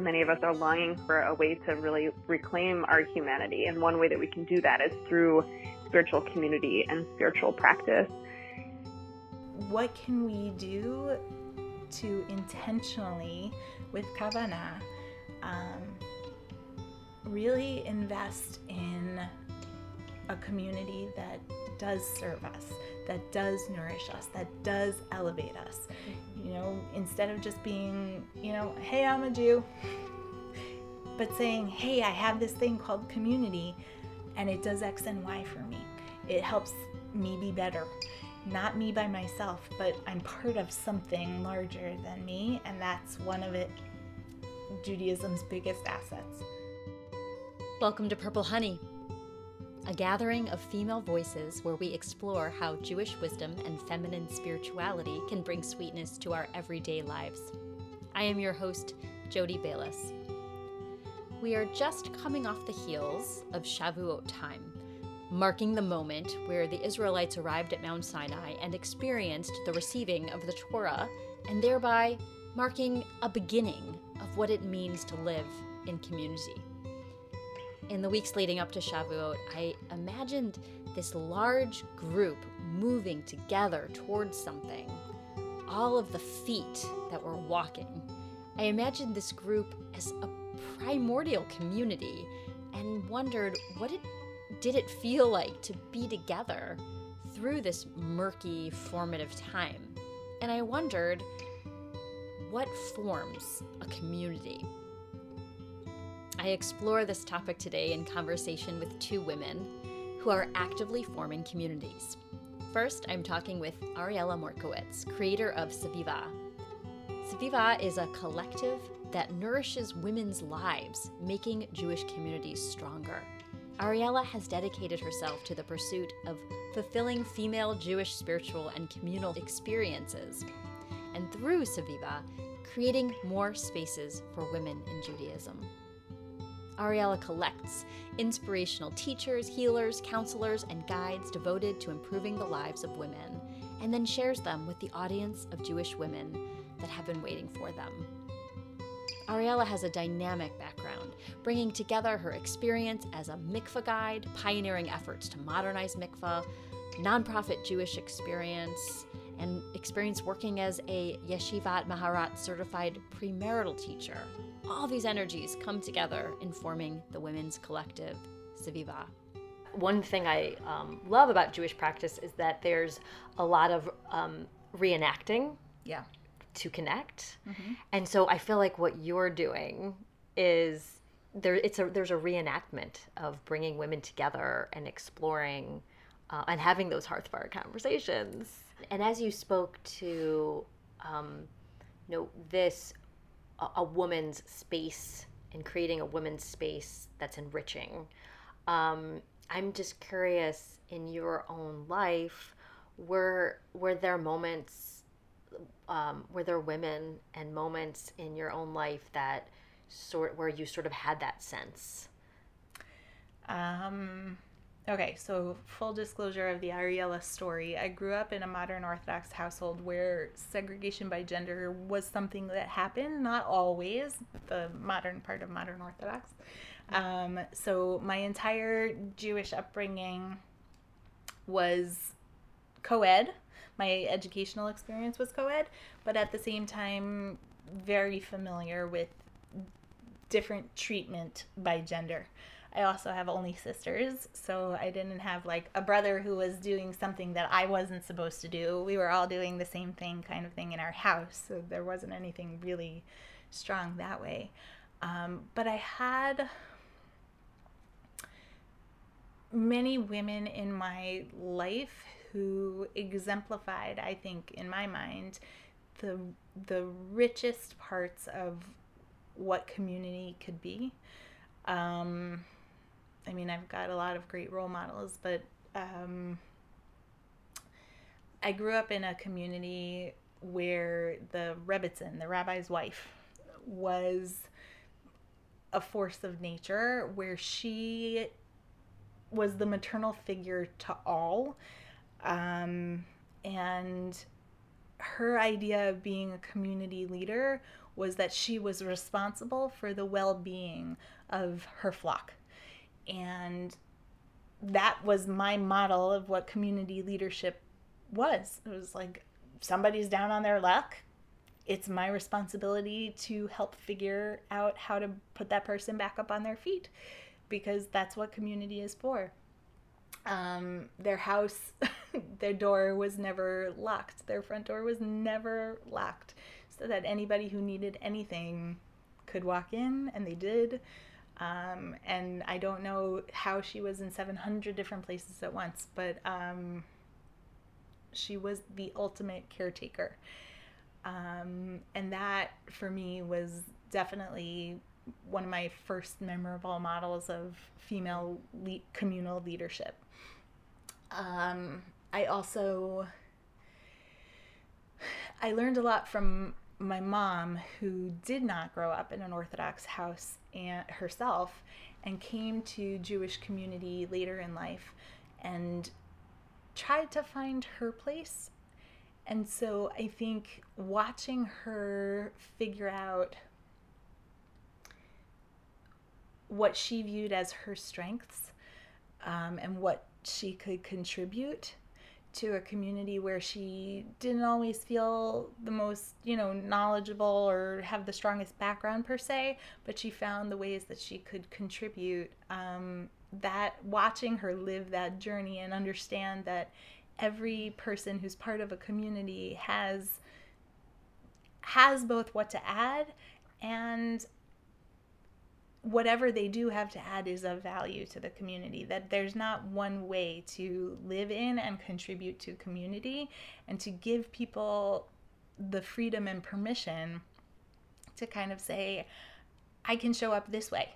many of us are longing for a way to really reclaim our humanity. And one way that we can do that is through spiritual community and spiritual practice. What can we do to intentionally, with kavana, um, really invest in a community that does serve us, that does nourish us, that does elevate us. You know, instead of just being, you know, hey, I'm a Jew, but saying, hey, I have this thing called community and it does X and Y for me. It helps me be better. Not me by myself, but I'm part of something larger than me, and that's one of it Judaism's biggest assets. Welcome to Purple Honey, a gathering of female voices where we explore how Jewish wisdom and feminine spirituality can bring sweetness to our everyday lives. I am your host, Jody Bayless. We are just coming off the heels of Shavuot time, marking the moment where the Israelites arrived at Mount Sinai and experienced the receiving of the Torah, and thereby marking a beginning of what it means to live in community in the weeks leading up to Shavuot, I imagined this large group moving together towards something. All of the feet that were walking. I imagined this group as a primordial community and wondered what it did it feel like to be together through this murky formative time. And I wondered what forms a community? I explore this topic today in conversation with two women who are actively forming communities. First, I'm talking with Ariella Morkowitz, creator of Saviva. Saviva is a collective that nourishes women's lives, making Jewish communities stronger. Ariella has dedicated herself to the pursuit of fulfilling female Jewish spiritual and communal experiences, and through Saviva, creating more spaces for women in Judaism. Ariella collects inspirational teachers, healers, counselors, and guides devoted to improving the lives of women, and then shares them with the audience of Jewish women that have been waiting for them. Ariella has a dynamic background, bringing together her experience as a mikvah guide, pioneering efforts to modernize mikvah, nonprofit Jewish experience, and experience working as a Yeshivat Maharat certified premarital teacher all these energies come together in forming the women's collective, Saviva. One thing I um, love about Jewish practice is that there's a lot of um, reenacting. Yeah. To connect, mm-hmm. and so I feel like what you're doing is there. It's a there's a reenactment of bringing women together and exploring uh, and having those hearthfire conversations. And as you spoke to, um, you know, this a, a woman's space and creating a woman's space that's enriching. Um, I'm just curious in your own life, were were there moments, um, were there women and moments in your own life that sort where you sort of had that sense? Um, Okay, so full disclosure of the Ariella story. I grew up in a modern Orthodox household where segregation by gender was something that happened, not always, the modern part of modern Orthodox. Um, so my entire Jewish upbringing was co ed. My educational experience was co ed, but at the same time, very familiar with different treatment by gender. I also have only sisters, so I didn't have like a brother who was doing something that I wasn't supposed to do. We were all doing the same thing, kind of thing, in our house, so there wasn't anything really strong that way. Um, but I had many women in my life who exemplified, I think, in my mind, the the richest parts of what community could be. Um, I mean, I've got a lot of great role models, but um, I grew up in a community where the Rebbetzin, the rabbi's wife, was a force of nature, where she was the maternal figure to all. Um, and her idea of being a community leader was that she was responsible for the well being of her flock. And that was my model of what community leadership was. It was like somebody's down on their luck. It's my responsibility to help figure out how to put that person back up on their feet because that's what community is for. Um, their house, their door was never locked. Their front door was never locked so that anybody who needed anything could walk in, and they did. Um, and I don't know how she was in 700 different places at once, but um, she was the ultimate caretaker. Um, and that for me was definitely one of my first memorable models of female le- communal leadership. Um, I also I learned a lot from my mom, who did not grow up in an Orthodox house and herself, and came to Jewish community later in life, and tried to find her place. And so I think watching her figure out what she viewed as her strengths um, and what she could contribute to a community where she didn't always feel the most, you know, knowledgeable or have the strongest background per se, but she found the ways that she could contribute. Um, that watching her live that journey and understand that every person who's part of a community has has both what to add and whatever they do have to add is of value to the community that there's not one way to live in and contribute to community and to give people the freedom and permission to kind of say i can show up this way.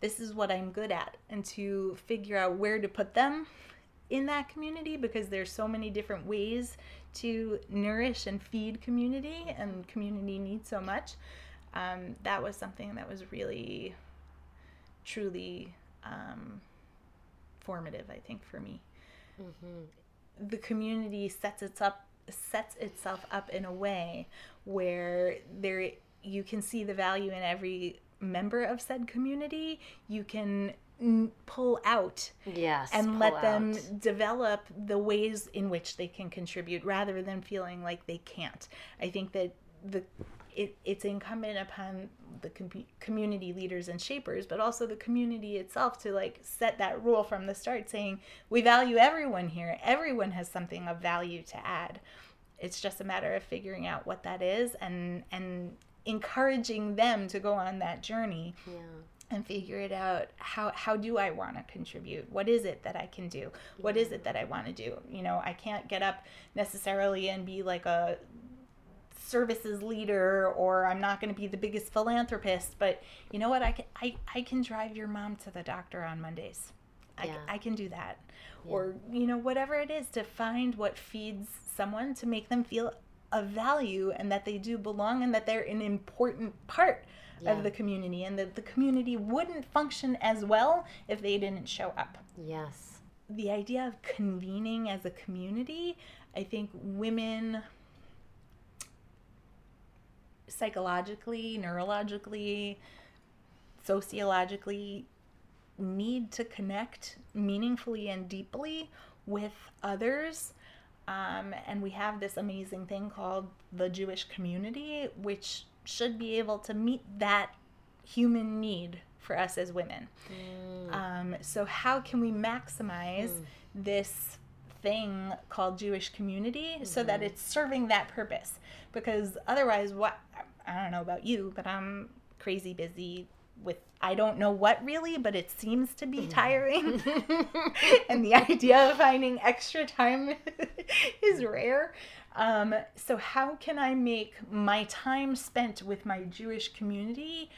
This is what i'm good at. And to figure out where to put them in that community because there's so many different ways to nourish and feed community and community needs so much um, that was something that was really truly um, formative, I think, for me. Mm-hmm. The community sets its up sets itself up in a way where there you can see the value in every member of said community. You can n- pull out yes and let out. them develop the ways in which they can contribute rather than feeling like they can't. I think that the it, it's incumbent upon the com- community leaders and shapers, but also the community itself to like set that rule from the start, saying we value everyone here. Everyone has something of value to add. It's just a matter of figuring out what that is and and encouraging them to go on that journey. Yeah and figure it out how how do i want to contribute what is it that i can do what is it that i want to do you know i can't get up necessarily and be like a services leader or I'm not going to be the biggest philanthropist, but you know what? I can, I, I can drive your mom to the doctor on Mondays. I, yeah. I can do that. Yeah. Or, you know, whatever it is to find what feeds someone to make them feel a value and that they do belong and that they're an important part yeah. of the community and that the community wouldn't function as well if they didn't show up. Yes. The idea of convening as a community, I think women psychologically, neurologically, sociologically need to connect meaningfully and deeply with others. Um, and we have this amazing thing called the Jewish community, which should be able to meet that human need for us as women. Mm. Um, so, how can we maximize mm. this thing called Jewish community mm-hmm. so that mm-hmm. it's serving that purpose? Because otherwise, what I don't know about you, but I'm crazy busy with I don't know what really, but it seems to be tiring. and the idea of finding extra time is rare. Um, so, how can I make my time spent with my Jewish community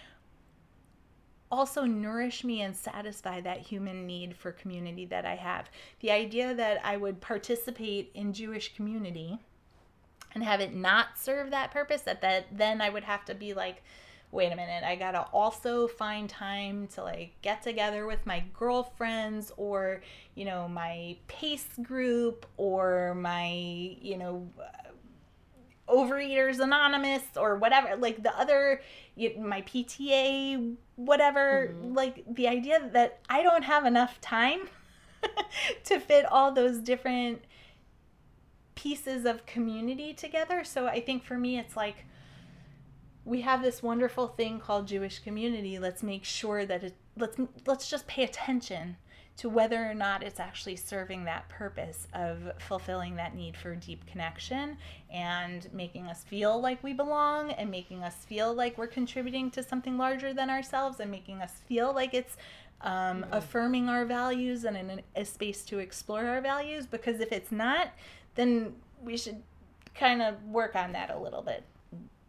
also nourish me and satisfy that human need for community that I have? The idea that I would participate in Jewish community and have it not serve that purpose that that then I would have to be like wait a minute I got to also find time to like get together with my girlfriends or you know my pace group or my you know Overeaters Anonymous or whatever, like the other, my PTA, whatever, mm-hmm. like the idea that I don't have enough time to fit all those different pieces of community together. So I think for me, it's like we have this wonderful thing called Jewish community. Let's make sure that it let's let's just pay attention to whether or not it's actually serving that purpose of fulfilling that need for deep connection and making us feel like we belong and making us feel like we're contributing to something larger than ourselves and making us feel like it's um, mm-hmm. affirming our values and in a, a space to explore our values because if it's not then we should kind of work on that a little bit.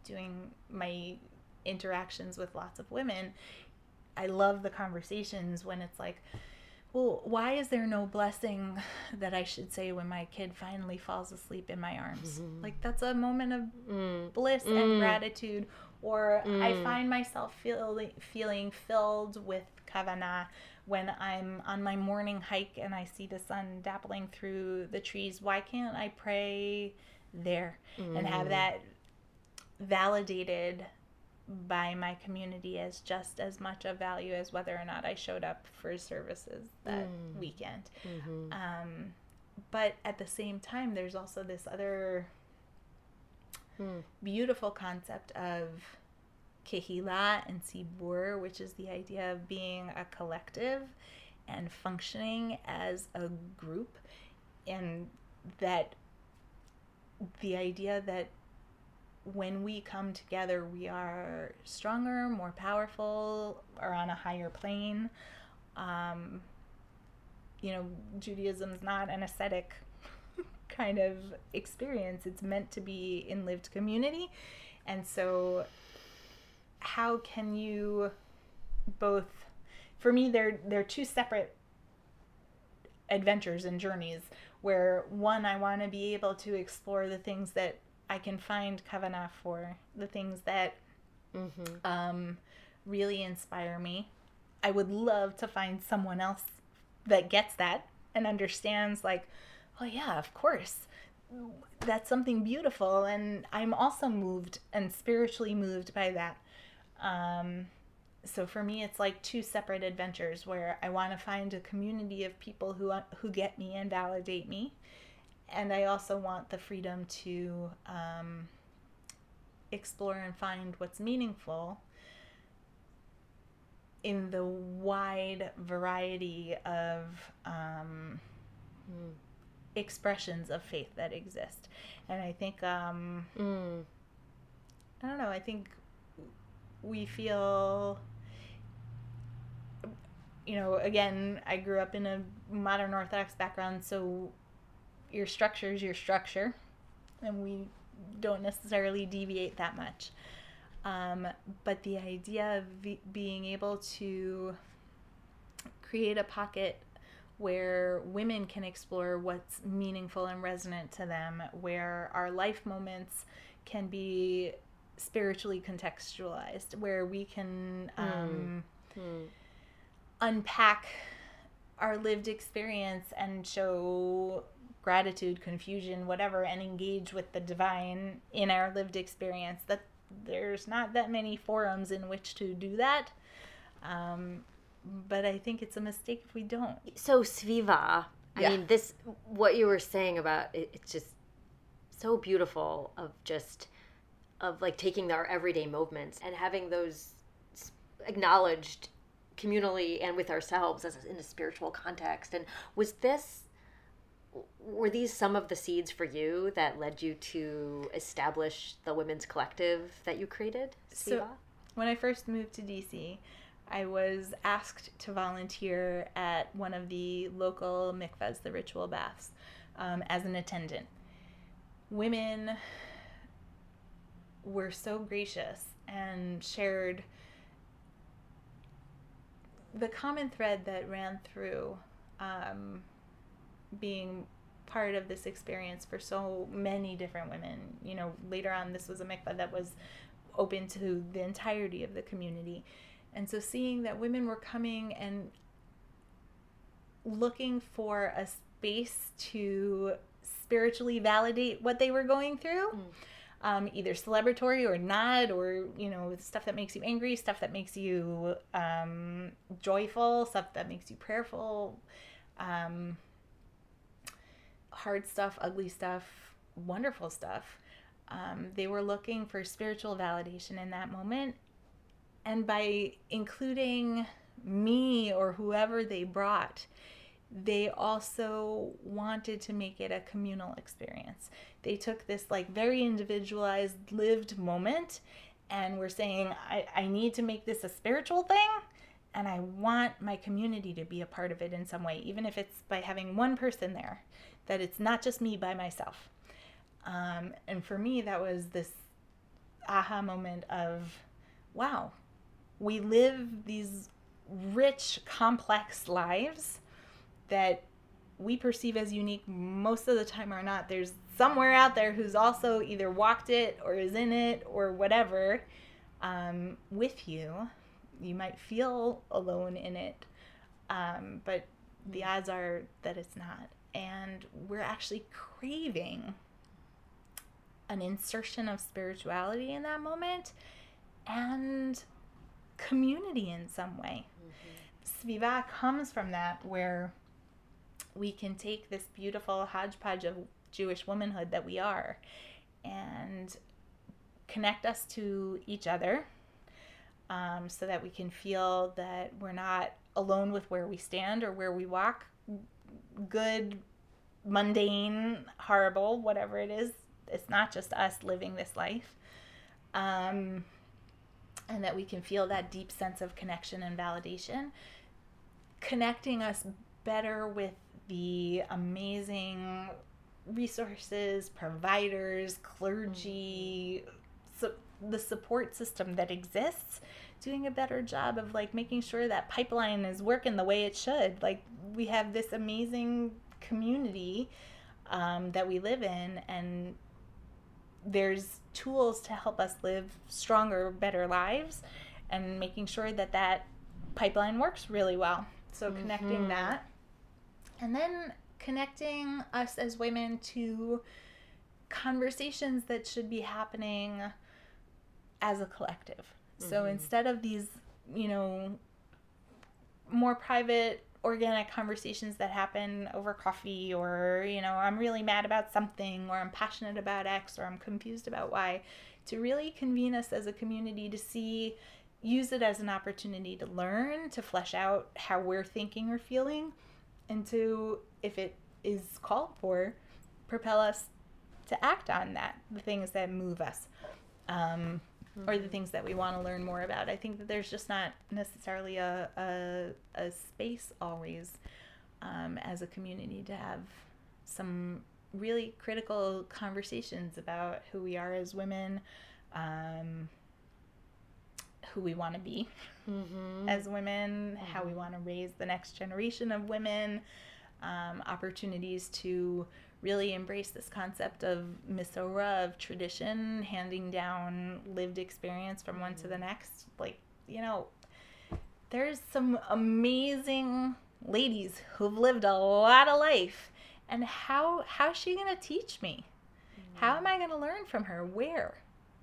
Doing my interactions with lots of women, I love the conversations when it's like, well, why is there no blessing that I should say when my kid finally falls asleep in my arms? Mm-hmm. Like that's a moment of mm. bliss mm. and gratitude. Or mm. I find myself feeling feeling filled with kavanah when I'm on my morning hike and I see the sun dappling through the trees, why can't I pray there mm. and have mm. that validated by my community as just as much of value as whether or not I showed up for services that mm. weekend. Mm-hmm. Um, but at the same time, there's also this other mm. beautiful concept of Kehila and Tzibur, which is the idea of being a collective and functioning as a group, and that the idea that when we come together, we are stronger, more powerful, or on a higher plane. Um, you know, Judaism's not an ascetic kind of experience, it's meant to be in lived community. And so how can you both for me they're they're two separate adventures and journeys where one I want to be able to explore the things that I can find kavanah for, the things that mm-hmm. um, really inspire me. I would love to find someone else that gets that and understands like, oh yeah, of course. That's something beautiful and I'm also moved and spiritually moved by that. Um, so for me, it's like two separate adventures where I want to find a community of people who who get me and validate me, and I also want the freedom to um, explore and find what's meaningful in the wide variety of um, mm. expressions of faith that exist. And I think, um, mm. I don't know, I think we feel you know again i grew up in a modern orthodox background so your structure is your structure and we don't necessarily deviate that much. Um, but the idea of v- being able to create a pocket where women can explore what's meaningful and resonant to them, where our life moments can be spiritually contextualized where we can hmm. um, mm. unpack our lived experience and show gratitude, confusion, whatever, and engage with the divine in our lived experience. That there's not that many forums in which to do that. Um, but I think it's a mistake if we don't. So Sviva, I mean, this what you were saying about it, it's just so beautiful of just of like taking our everyday movements and having those acknowledged communally and with ourselves as in a spiritual context and was this were these some of the seeds for you that led you to establish the women's collective that you created Sviva? so when i first moved to dc i was asked to volunteer at one of the local mikvahs the ritual baths um, as an attendant women were so gracious and shared the common thread that ran through um, being part of this experience for so many different women. You know, later on, this was a mikvah that was open to the entirety of the community. And so seeing that women were coming and looking for a space to spiritually validate what they were going through. Mm um, either celebratory or not, or you know, stuff that makes you angry, stuff that makes you um, joyful, stuff that makes you prayerful, um, hard stuff, ugly stuff, wonderful stuff. Um, they were looking for spiritual validation in that moment, and by including me or whoever they brought they also wanted to make it a communal experience. They took this like very individualized lived moment and were saying, I, I need to make this a spiritual thing and I want my community to be a part of it in some way, even if it's by having one person there, that it's not just me by myself. Um, and for me, that was this aha moment of, wow, we live these rich, complex lives that we perceive as unique most of the time are not. There's somewhere out there who's also either walked it or is in it or whatever um, with you. You might feel alone in it, um, but the odds are that it's not. And we're actually craving an insertion of spirituality in that moment and community in some way. Mm-hmm. Sviva comes from that where we can take this beautiful hodgepodge of Jewish womanhood that we are and connect us to each other um, so that we can feel that we're not alone with where we stand or where we walk. Good, mundane, horrible, whatever it is. It's not just us living this life. Um, and that we can feel that deep sense of connection and validation, connecting us better with the amazing resources, providers, clergy, so the support system that exists doing a better job of like making sure that pipeline is working the way it should. Like we have this amazing community um, that we live in, and there's tools to help us live stronger, better lives, and making sure that that pipeline works really well. So connecting mm-hmm. that and then connecting us as women to conversations that should be happening as a collective. Mm-hmm. So instead of these, you know, more private organic conversations that happen over coffee or you know i'm really mad about something or i'm passionate about x or i'm confused about y to really convene us as a community to see use it as an opportunity to learn to flesh out how we're thinking or feeling and to, if it is called for, propel us to act on that, the things that move us, um, mm-hmm. or the things that we want to learn more about. I think that there's just not necessarily a, a, a space always um, as a community to have some really critical conversations about who we are as women, um, who we want to be mm-hmm. as women, mm-hmm. how we want to raise the next generation of women, um, opportunities to really embrace this concept of Mesorah, of tradition, handing down lived experience from one to the mm-hmm. next. Like, you know, there's some amazing ladies who've lived a lot of life. And how how's she gonna teach me? How am I gonna learn from her? Where?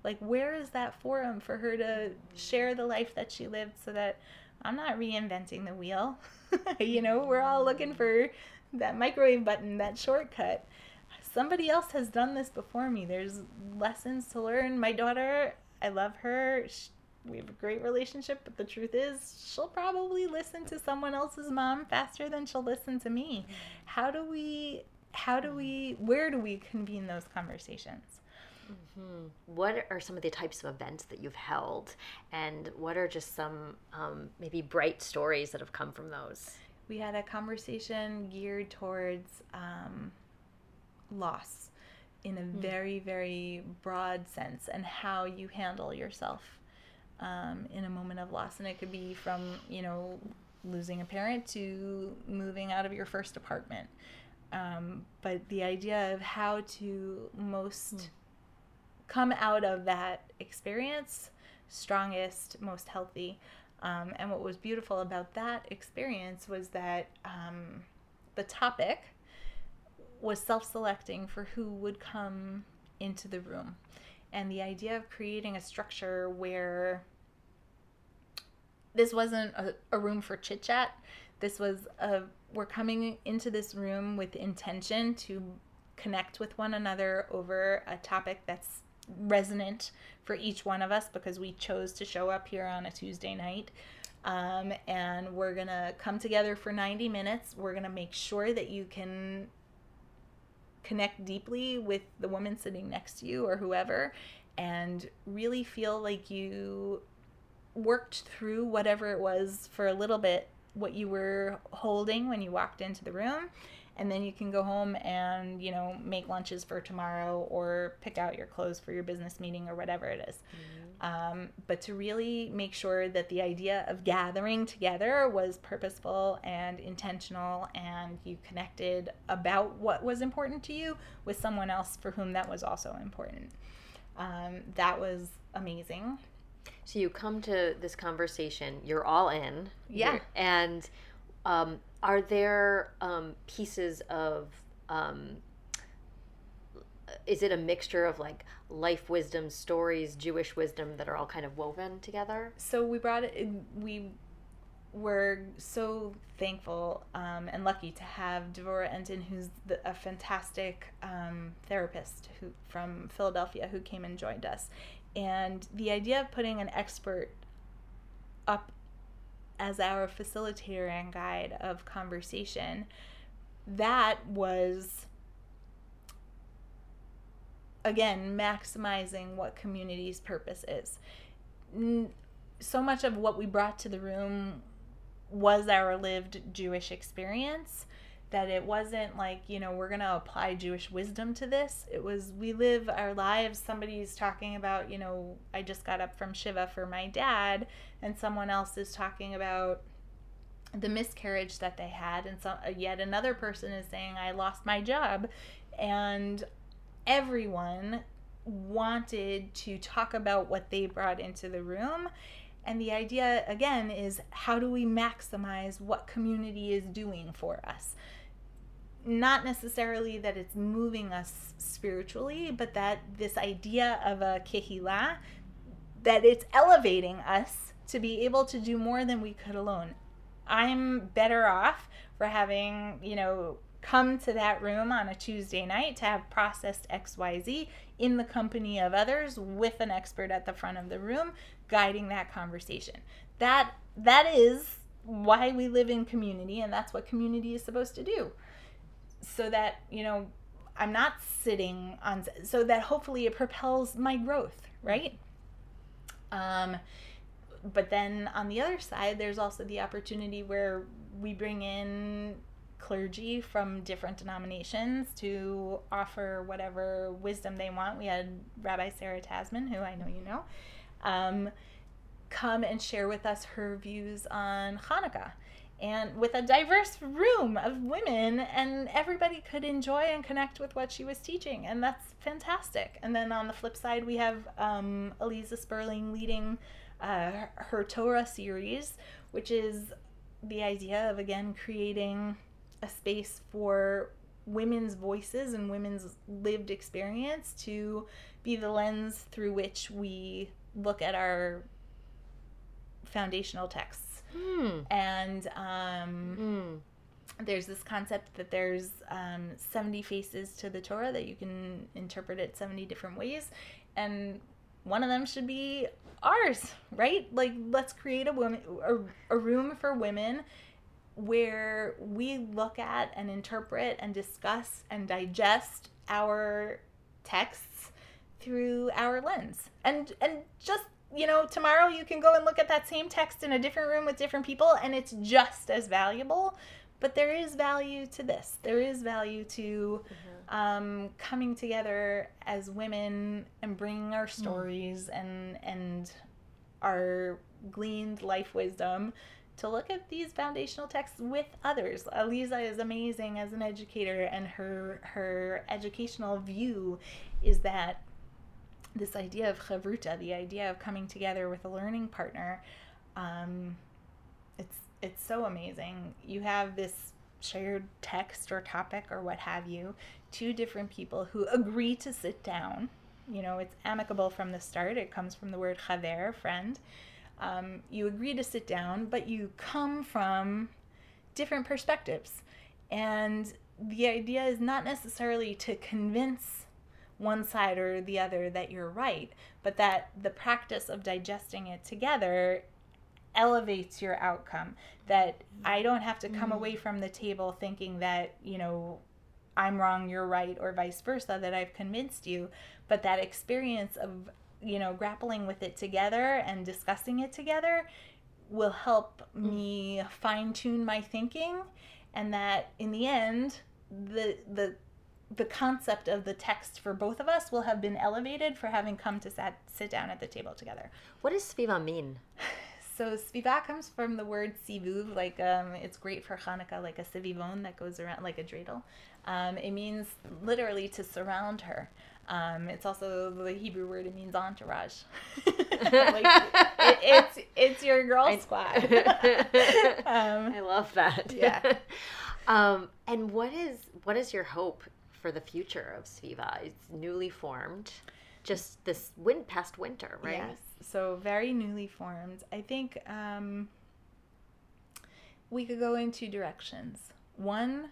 Like, where is that forum for her to share the life that she lived so that I'm not reinventing the wheel? you know, we're all looking for that microwave button, that shortcut. Somebody else has done this before me. There's lessons to learn. My daughter, I love her. She, we have a great relationship, but the truth is, she'll probably listen to someone else's mom faster than she'll listen to me. How do we, how do we, where do we convene those conversations? Mm-hmm. What are some of the types of events that you've held, and what are just some um, maybe bright stories that have come from those? We had a conversation geared towards um, loss in a mm. very, very broad sense and how you handle yourself um, in a moment of loss. And it could be from, you know, losing a parent to moving out of your first apartment. Um, but the idea of how to most. Come out of that experience strongest, most healthy. Um, and what was beautiful about that experience was that um, the topic was self selecting for who would come into the room. and the idea of creating a structure where this wasn't a, a room for chit chat. This was a we're coming into this room with intention to connect with one another over a topic that's resonant for each one of us because we chose to show up here on a Tuesday night. Um, and we're gonna come together for 90 minutes. We're gonna make sure that you can connect deeply with the woman sitting next to you or whoever and really feel like you worked through whatever it was for a little bit what you were holding when you walked into the room and then you can go home and you know make lunches for tomorrow or pick out your clothes for your business meeting or whatever it is. Mm-hmm. Um, but to really make sure that the idea of gathering together was purposeful and intentional and you connected about what was important to you with someone else for whom that was also important um, that was amazing so you come to this conversation, you're all in. Yeah. And um, are there um, pieces of, um, is it a mixture of like life wisdom, stories, Jewish wisdom that are all kind of woven together? So we brought it, we were so thankful um, and lucky to have Devora Enton, who's the, a fantastic um, therapist who from Philadelphia, who came and joined us. And the idea of putting an expert up as our facilitator and guide of conversation, that was again maximizing what community's purpose is. So much of what we brought to the room was our lived Jewish experience that it wasn't like, you know, we're going to apply Jewish wisdom to this. It was we live our lives. Somebody's talking about, you know, I just got up from Shiva for my dad, and someone else is talking about the miscarriage that they had, and so uh, yet another person is saying, I lost my job. And everyone wanted to talk about what they brought into the room. And the idea, again, is how do we maximize what community is doing for us? Not necessarily that it's moving us spiritually, but that this idea of a kehila, that it's elevating us to be able to do more than we could alone. I'm better off for having, you know, come to that room on a Tuesday night to have processed XYZ in the company of others with an expert at the front of the room guiding that conversation. That that is why we live in community and that's what community is supposed to do so that you know i'm not sitting on so that hopefully it propels my growth right? Um but then on the other side there's also the opportunity where we bring in clergy from different denominations to offer whatever wisdom they want. We had rabbi sarah tasman who i know you know um, come and share with us her views on hanukkah and with a diverse room of women and everybody could enjoy and connect with what she was teaching and that's fantastic. And then on the flip side we have um, eliza sperling leading uh, her torah series which is the idea of again creating a space for women's voices and women's lived experience to be the lens through which we look at our foundational texts Mm. And um, mm. there's this concept that there's um, 70 faces to the Torah that you can interpret it 70 different ways. And one of them should be ours, right? Like, let's create a woman, a, a room for women where we look at and interpret and discuss and digest our texts through our lens and and just you know, tomorrow you can go and look at that same text in a different room with different people and it's just as valuable. But there is value to this. There is value to mm-hmm. um, coming together as women and bringing our mm. stories mm. and and our gleaned life wisdom to look at these foundational texts with others. Eliza is amazing as an educator, and her her educational view is that this idea of chavruta, the idea of coming together with a learning partner, um, it's it's so amazing. You have this shared text or topic or what have you, two different people who agree to sit down you know, it's amicable from the start. It comes from the word chaver, friend. Um, you agree to sit down, but you come from different perspectives. And the idea is not necessarily to convince one side or the other that you're right, but that the practice of digesting it together elevates your outcome. That I don't have to come mm. away from the table thinking that, you know, I'm wrong, you're right, or vice versa, that I've convinced you, but that experience of, you know, grappling with it together and discussing it together will help mm. me fine tune my thinking and that in the end the the the concept of the text for both of us will have been elevated for having come to sat, sit down at the table together. What does Sviva mean? So Sviva comes from the word sivuv, like um, it's great for Hanukkah, like a sivivon that goes around like a dreidel. Um, it means literally to surround her. Um, it's also the Hebrew word. It means entourage. like, it, it's it's your girl I, squad. um, I love that. Yeah. um, and what is what is your hope for the future of Sviva? It's newly formed, just this wind past winter, right? Yes. So very newly formed. I think um, we could go in two directions. One,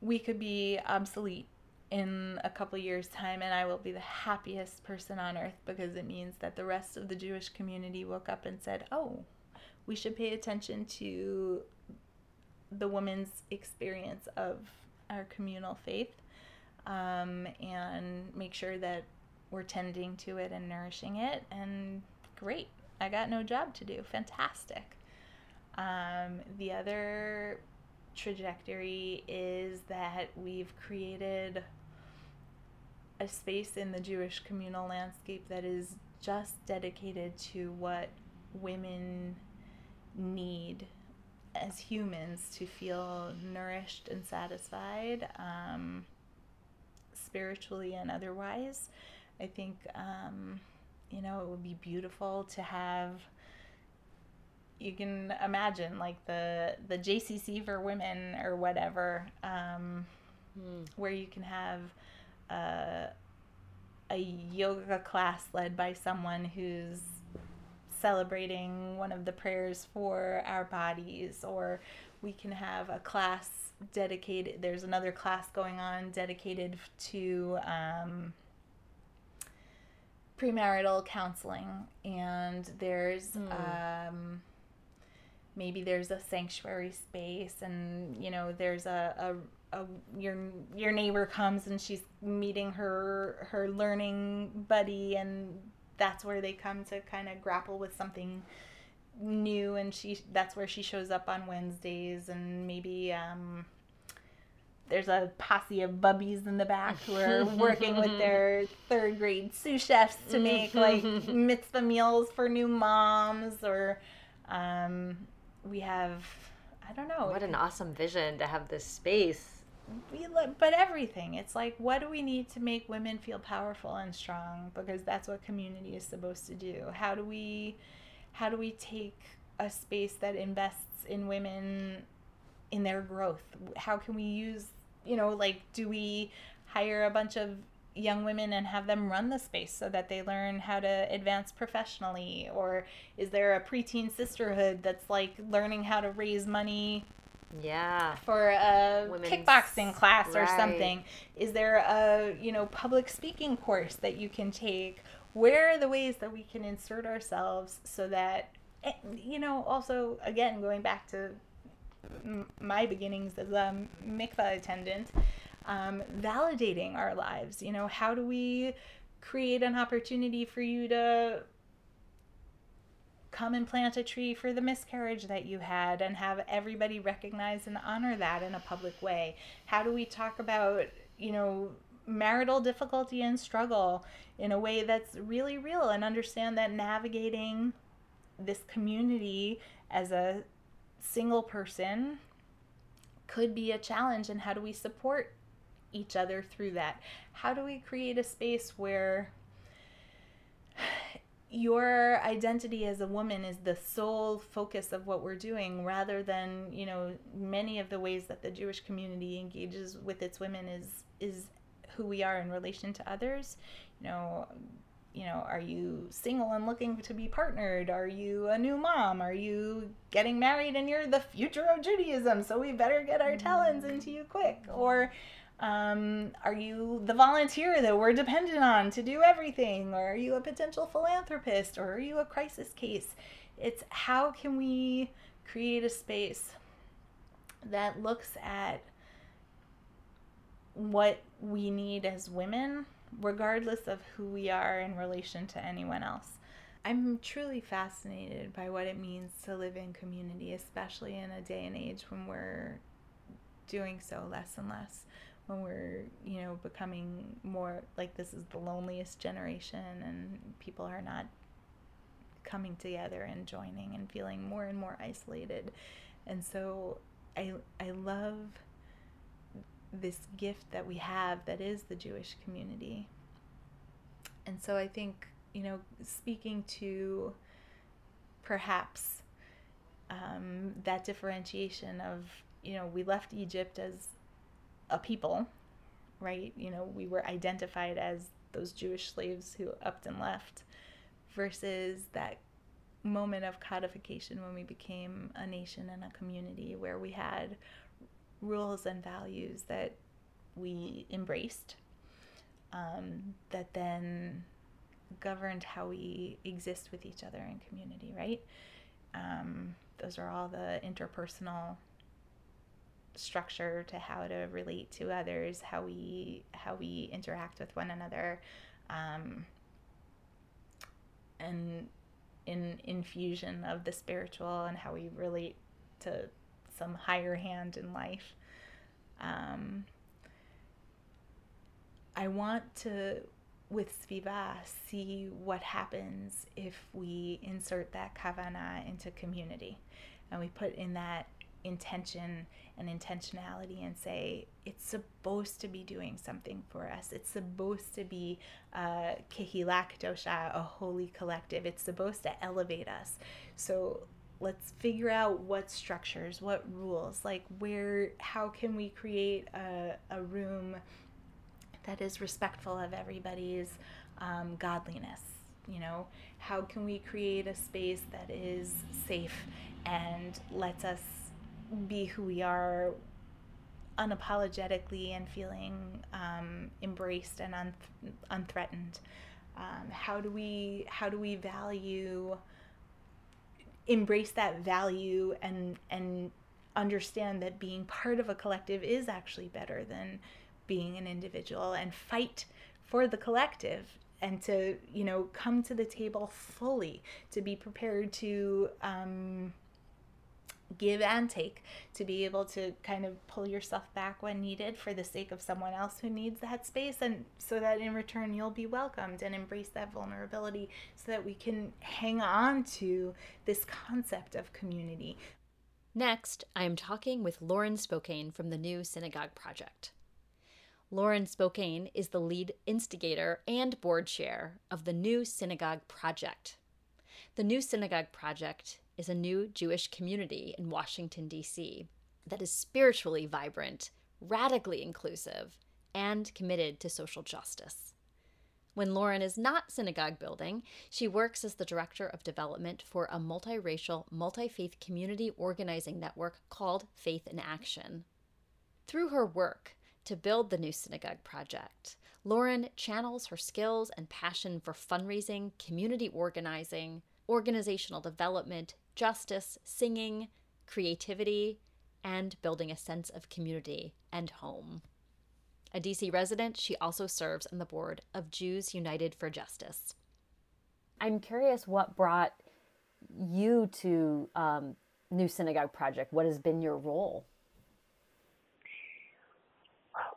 we could be obsolete in a couple years time and I will be the happiest person on earth because it means that the rest of the Jewish community woke up and said, "Oh, we should pay attention to the woman's experience of our communal faith um, and make sure that we're tending to it and nourishing it. And great, I got no job to do. Fantastic. Um, the other trajectory is that we've created a space in the Jewish communal landscape that is just dedicated to what women need as humans to feel nourished and satisfied, um, spiritually and otherwise. I think, um, you know, it would be beautiful to have. You can imagine like the the JCC for women or whatever, um, mm. where you can have a, a yoga class led by someone who's celebrating one of the prayers for our bodies, or we can have a class dedicated. There's another class going on dedicated to um, premarital counseling, and there's mm. um, maybe there's a sanctuary space, and you know there's a, a, a your your neighbor comes and she's meeting her her learning buddy, and that's where they come to kind of grapple with something new, and she that's where she shows up on Wednesdays, and maybe. Um, there's a posse of bubbies in the back who are working with their third grade sous chefs to make like mitzvah meals for new moms or um, we have i don't know what an awesome vision to have this space we but everything it's like what do we need to make women feel powerful and strong because that's what community is supposed to do how do we how do we take a space that invests in women in their growth how can we use you know, like, do we hire a bunch of young women and have them run the space so that they learn how to advance professionally? Or is there a preteen sisterhood that's like learning how to raise money? Yeah. For a Women's, kickboxing class right. or something. Is there a, you know, public speaking course that you can take? Where are the ways that we can insert ourselves so that, eh, you know, also, again, going back to my beginnings as a mikvah attendant, um, validating our lives. You know, how do we create an opportunity for you to come and plant a tree for the miscarriage that you had and have everybody recognize and honor that in a public way? How do we talk about, you know, marital difficulty and struggle in a way that's really real and understand that navigating this community as a single person could be a challenge and how do we support each other through that how do we create a space where your identity as a woman is the sole focus of what we're doing rather than you know many of the ways that the jewish community engages with its women is is who we are in relation to others. You know, you know, are you single and looking to be partnered? Are you a new mom? Are you getting married and you're the future of Judaism, so we better get our talents into you quick? Or um, are you the volunteer that we're dependent on to do everything? Or are you a potential philanthropist? Or are you a crisis case? It's how can we create a space that looks at what we need as women, regardless of who we are in relation to anyone else. I'm truly fascinated by what it means to live in community, especially in a day and age when we're doing so less and less when we're you know becoming more like this is the loneliest generation and people are not coming together and joining and feeling more and more isolated. And so i i love this gift that we have that is the jewish community. And so i think you know speaking to perhaps um, that differentiation of you know we left egypt as a people, right? You know, we were identified as those Jewish slaves who upped and left versus that moment of codification when we became a nation and a community where we had rules and values that we embraced um, that then governed how we exist with each other in community, right? Um, those are all the interpersonal structure to how to relate to others, how we how we interact with one another, um, and in infusion of the spiritual and how we relate to some higher hand in life. Um, I want to, with Sviva, see what happens if we insert that kavana into community and we put in that intention and intentionality and say it's supposed to be doing something for us. It's supposed to be a kehila kedosha, a holy collective. It's supposed to elevate us. So let's figure out what structures, what rules, like where, how can we create a, a room that is respectful of everybody's um, godliness. You know, how can we create a space that is safe and lets us be who we are unapologetically and feeling um, embraced and un- unthreatened. Um, how do we how do we value embrace that value and and understand that being part of a collective is actually better than being an individual and fight for the collective and to you know come to the table fully to be prepared to um, give and take to be able to kind of pull yourself back when needed for the sake of someone else who needs that space and so that in return you'll be welcomed and embrace that vulnerability so that we can hang on to this concept of community. Next, I am talking with Lauren Spokane from the New Synagogue Project. Lauren Spokane is the lead instigator and board chair of the New Synagogue Project. The New Synagogue Project is a new Jewish community in Washington, D.C., that is spiritually vibrant, radically inclusive, and committed to social justice. When Lauren is not synagogue building, she works as the director of development for a multiracial, multi faith community organizing network called Faith in Action. Through her work to build the New Synagogue Project, Lauren channels her skills and passion for fundraising, community organizing, organizational development, justice, singing, creativity, and building a sense of community and home. A DC resident, she also serves on the board of Jews United for Justice. I'm curious what brought you to um, New Synagogue Project. What has been your role?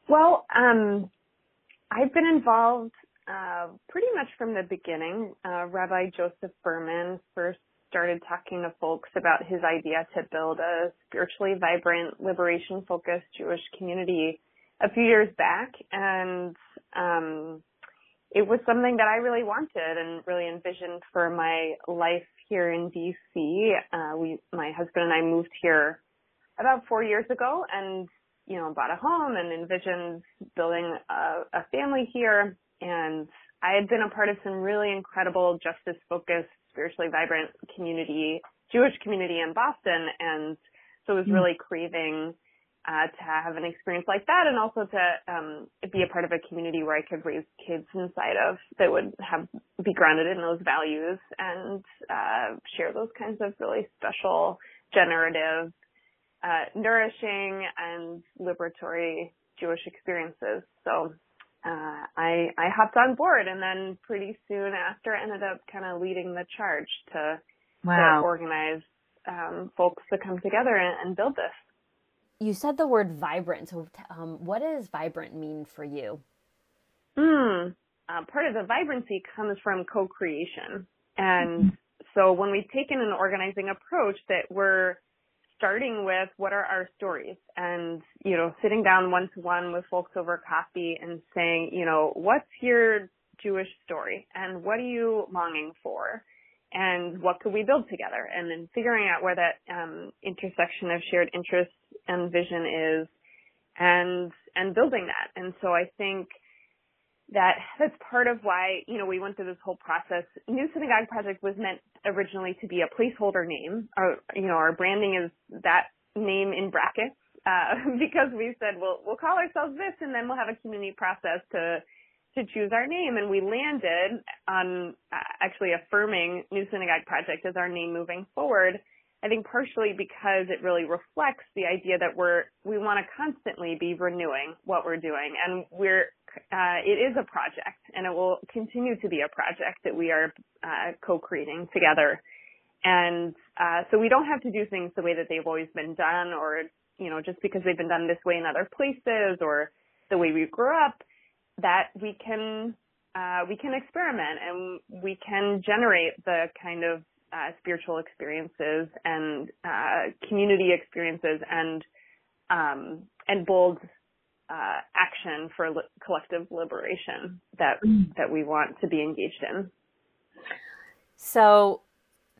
Well, um, I've been involved uh, pretty much from the beginning. Uh, Rabbi Joseph Berman first started talking to folks about his idea to build a spiritually vibrant, liberation focused Jewish community a few years back. And, um, it was something that I really wanted and really envisioned for my life here in DC. Uh, we, my husband and I moved here about four years ago and you know, bought a home and envisioned building a, a family here. And I had been a part of some really incredible justice focused, spiritually vibrant community, Jewish community in Boston. And so was mm. really craving uh, to have an experience like that and also to um, be a part of a community where I could raise kids inside of that would have be grounded in those values and uh, share those kinds of really special, generative, uh, nourishing and liberatory Jewish experiences. So uh, I I hopped on board and then pretty soon after ended up kind of leading the charge to, wow. to organize um, folks to come together and, and build this you said the word vibrant. So, um, what does vibrant mean for you? Hmm. Uh, part of the vibrancy comes from co-creation, and mm-hmm. so when we've taken an organizing approach, that we're starting with what are our stories, and you know, sitting down one to one with folks over coffee and saying, you know, what's your Jewish story, and what are you longing for? and what could we build together and then figuring out where that um, intersection of shared interests and vision is and and building that. And so I think that that's part of why, you know, we went through this whole process. New Synagogue Project was meant originally to be a placeholder name. Our, you know, our branding is that name in brackets, uh, because we said, well, we'll call ourselves this and then we'll have a community process to, to choose our name. And we landed on uh, actually affirming New Synagogue Project as our name moving forward. I think partially because it really reflects the idea that we're we want to constantly be renewing what we're doing, and we're uh, it is a project, and it will continue to be a project that we are uh, co-creating together. And uh, so we don't have to do things the way that they've always been done, or you know, just because they've been done this way in other places, or the way we grew up. That we can uh, we can experiment and we can generate the kind of uh, spiritual experiences and uh, community experiences and um, and bold uh, action for li- collective liberation that mm. that we want to be engaged in. So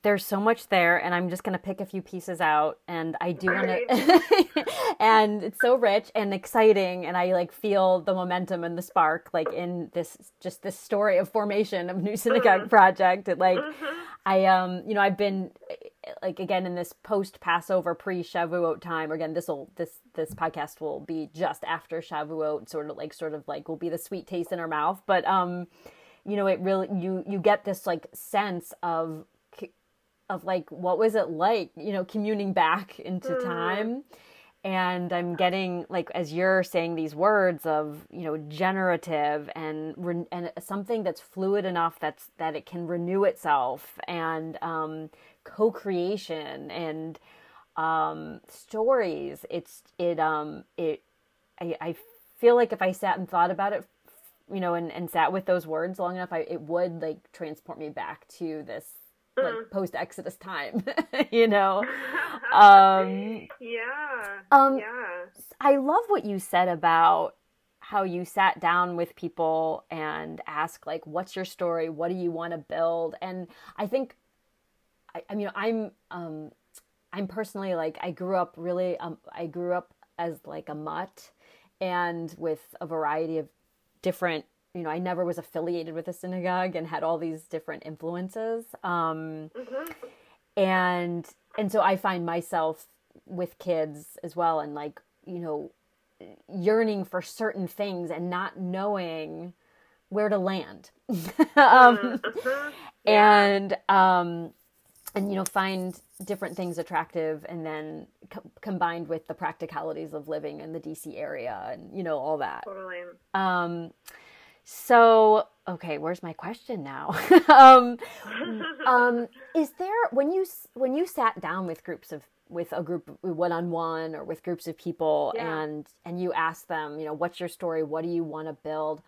there's so much there and i'm just going to pick a few pieces out and i do want to and it's so rich and exciting and i like feel the momentum and the spark like in this just this story of formation of new synagogue mm-hmm. project it like mm-hmm. I um you know I've been like again in this post Passover pre Shavuot time again this will this this podcast will be just after Shavuot sort of like sort of like will be the sweet taste in our mouth but um you know it really you you get this like sense of of like what was it like you know communing back into mm. And i'm getting like as you're saying these words of you know generative and re- and something that's fluid enough that's that it can renew itself and um, co-creation and um, stories. It's it um it I, I feel like if i sat and thought about it you know and, and sat with those words long enough i it would like transport me back to this like mm. post Exodus time, you know. Um, yeah. Um, yeah. I love what you said about how you sat down with people and asked like, "What's your story? What do you want to build?" And I think, I, I mean, I'm, um, I'm personally like, I grew up really, um, I grew up as like a mutt, and with a variety of different you know, I never was affiliated with a synagogue and had all these different influences. Um, mm-hmm. And and so I find myself with kids as well, and like you know, yearning for certain things and not knowing where to land. um, mm-hmm. And um, and you know, find different things attractive, and then co- combined with the practicalities of living in the DC area, and you know, all that. Totally. Um, so, okay, where's my question now? um, um, is there when you when you sat down with groups of with a group one on one or with groups of people yeah. and and you ask them, you know, what's your story? What do you want to build?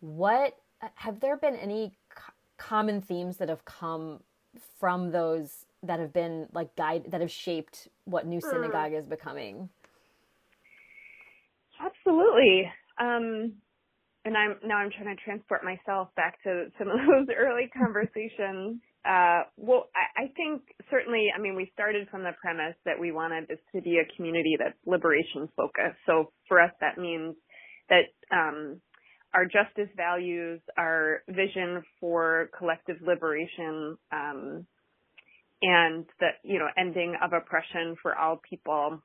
What have there been any co- common themes that have come from those that have been like guide that have shaped what new hmm. synagogue mm. is becoming? Absolutely. Um, and I'm now I'm trying to transport myself back to some of those early conversations. Uh, well, I, I think certainly, I mean, we started from the premise that we wanted this to be a community that's liberation focused. So for us, that means that um, our justice values, our vision for collective liberation, um, and the you know ending of oppression for all people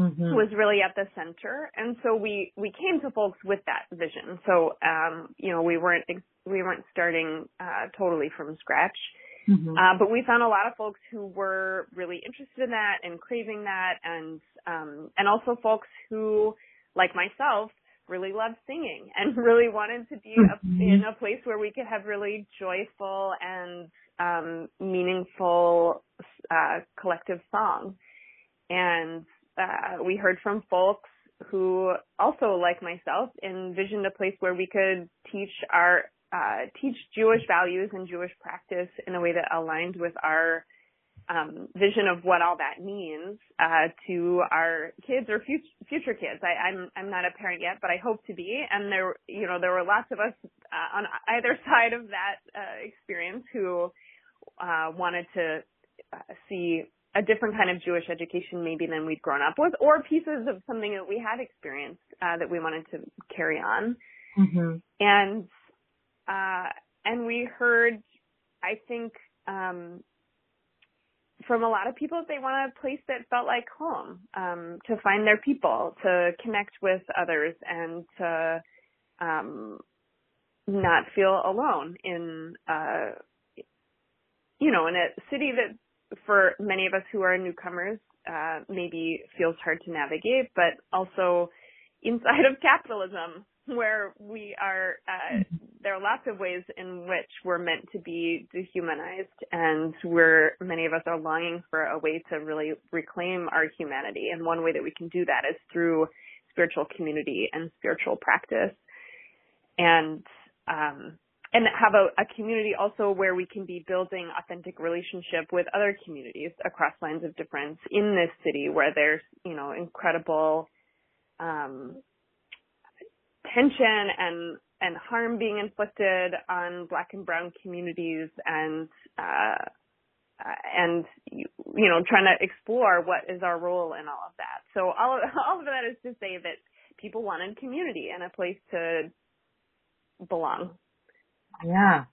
mm-hmm. was really at the center. And so we we came to folks with that vision. So um, you know we weren't we weren't starting uh, totally from scratch. Mm-hmm. Uh, but we found a lot of folks who were really interested in that and craving that, and um, and also folks who, like myself, really loved singing and really wanted to be mm-hmm. a, in a place where we could have really joyful and um, meaningful uh, collective song. And uh, we heard from folks who also, like myself, envisioned a place where we could teach our uh, teach Jewish values and Jewish practice in a way that aligned with our um, vision of what all that means uh, to our kids or future, future kids. I, I'm I'm not a parent yet, but I hope to be. And there, you know, there were lots of us uh, on either side of that uh, experience who uh, wanted to uh, see a different kind of Jewish education maybe than we'd grown up with, or pieces of something that we had experienced uh, that we wanted to carry on. Mm-hmm. And uh, and we heard, I think, um, from a lot of people they want a place that felt like home um, to find their people to connect with others and to um, not feel alone in uh, you know in a city that for many of us who are newcomers uh, maybe feels hard to navigate but also inside of capitalism where we are uh, there are lots of ways in which we're meant to be dehumanized and we're many of us are longing for a way to really reclaim our humanity. And one way that we can do that is through spiritual community and spiritual practice. And um, and have a, a community also where we can be building authentic relationship with other communities across lines of difference in this city where there's you know incredible um, tension and and harm being inflicted on black and brown communities and uh, uh, and you, know trying to explore what is our role in all of that. So all of, all of that is to say that people wanted community and a place to belong. Yeah.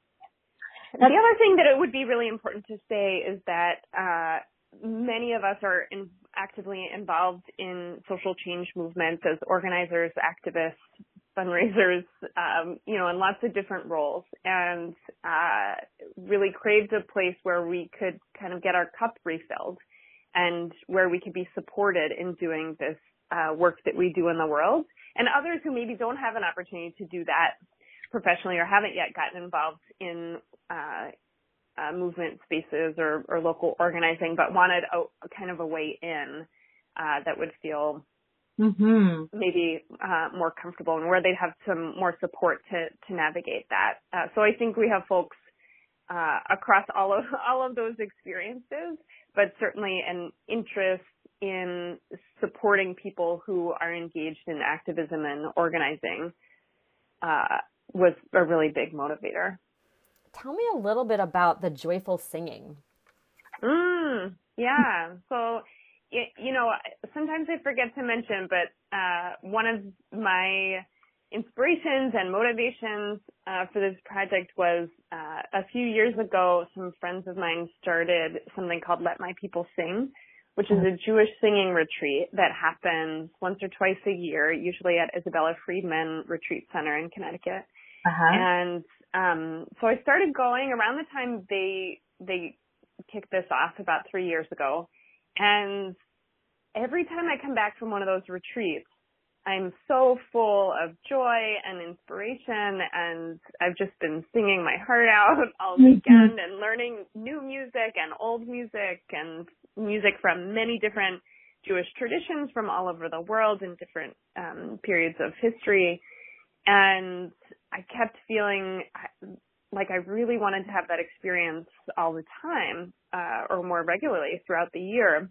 The other thing that it would be really important to say is that uh, many of us are in, actively involved in social change movements as organizers, activists, fundraisers, um, you know, in lots of different roles and, uh, really craved a place where we could kind of get our cup refilled and where we could be supported in doing this, uh, work that we do in the world. And others who maybe don't have an opportunity to do that professionally or haven't yet gotten involved in, uh, uh, movement spaces or, or local organizing, but wanted a, a kind of a way in uh, that would feel mm-hmm. maybe uh, more comfortable and where they'd have some more support to to navigate that. Uh, so I think we have folks uh, across all of all of those experiences, but certainly an interest in supporting people who are engaged in activism and organizing uh, was a really big motivator. Tell me a little bit about the joyful singing. Mm, yeah. So it, you know, sometimes I forget to mention, but uh, one of my inspirations and motivations uh, for this project was uh, a few years ago, some friends of mine started something called Let My People Sing, which is a Jewish singing retreat that happens once or twice a year, usually at Isabella Freedman Retreat Center in Connecticut. Uh-huh. And um, so I started going around the time they they kicked this off about three years ago. And every time I come back from one of those retreats, I'm so full of joy and inspiration and I've just been singing my heart out all mm-hmm. weekend and learning new music and old music and music from many different Jewish traditions from all over the world in different um, periods of history. And I kept feeling like I really wanted to have that experience all the time uh, or more regularly throughout the year.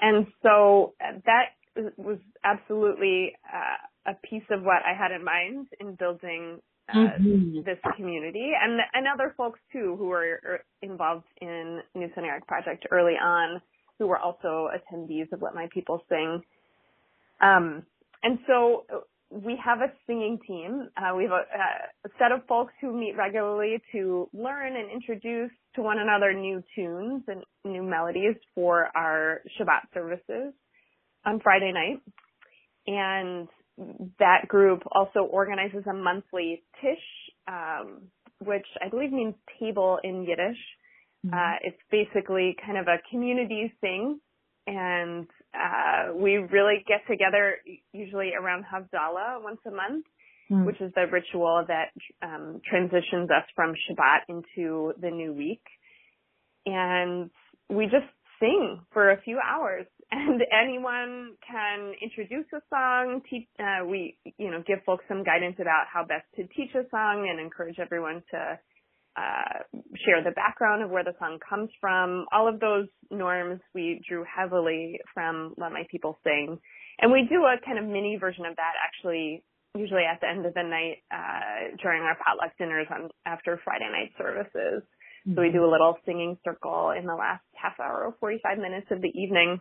And so uh, that was absolutely uh, a piece of what I had in mind in building uh, mm-hmm. this community and and other folks too who were er, involved in New Synagogue Project early on who were also attendees of Let My People Sing. Um, and so we have a singing team. Uh, we have a, a, set of folks who meet regularly to learn and introduce to one another new tunes and new melodies for our Shabbat services on Friday night. And that group also organizes a monthly tish, um, which I believe means table in Yiddish. Mm-hmm. Uh, it's basically kind of a community thing, and uh, we really get together usually around Havdalah once a month, mm-hmm. which is the ritual that um, transitions us from Shabbat into the new week, and we just sing for a few hours and anyone can introduce a song. Teach, uh, we, you know, give folks some guidance about how best to teach a song and encourage everyone to uh, share the background of where the song comes from. All of those norms we drew heavily from Let My People Sing, and we do a kind of mini version of that actually. Usually at the end of the night uh, during our potluck dinners on after Friday night services. So we mm-hmm. do a little singing circle in the last half hour or 45 minutes of the evening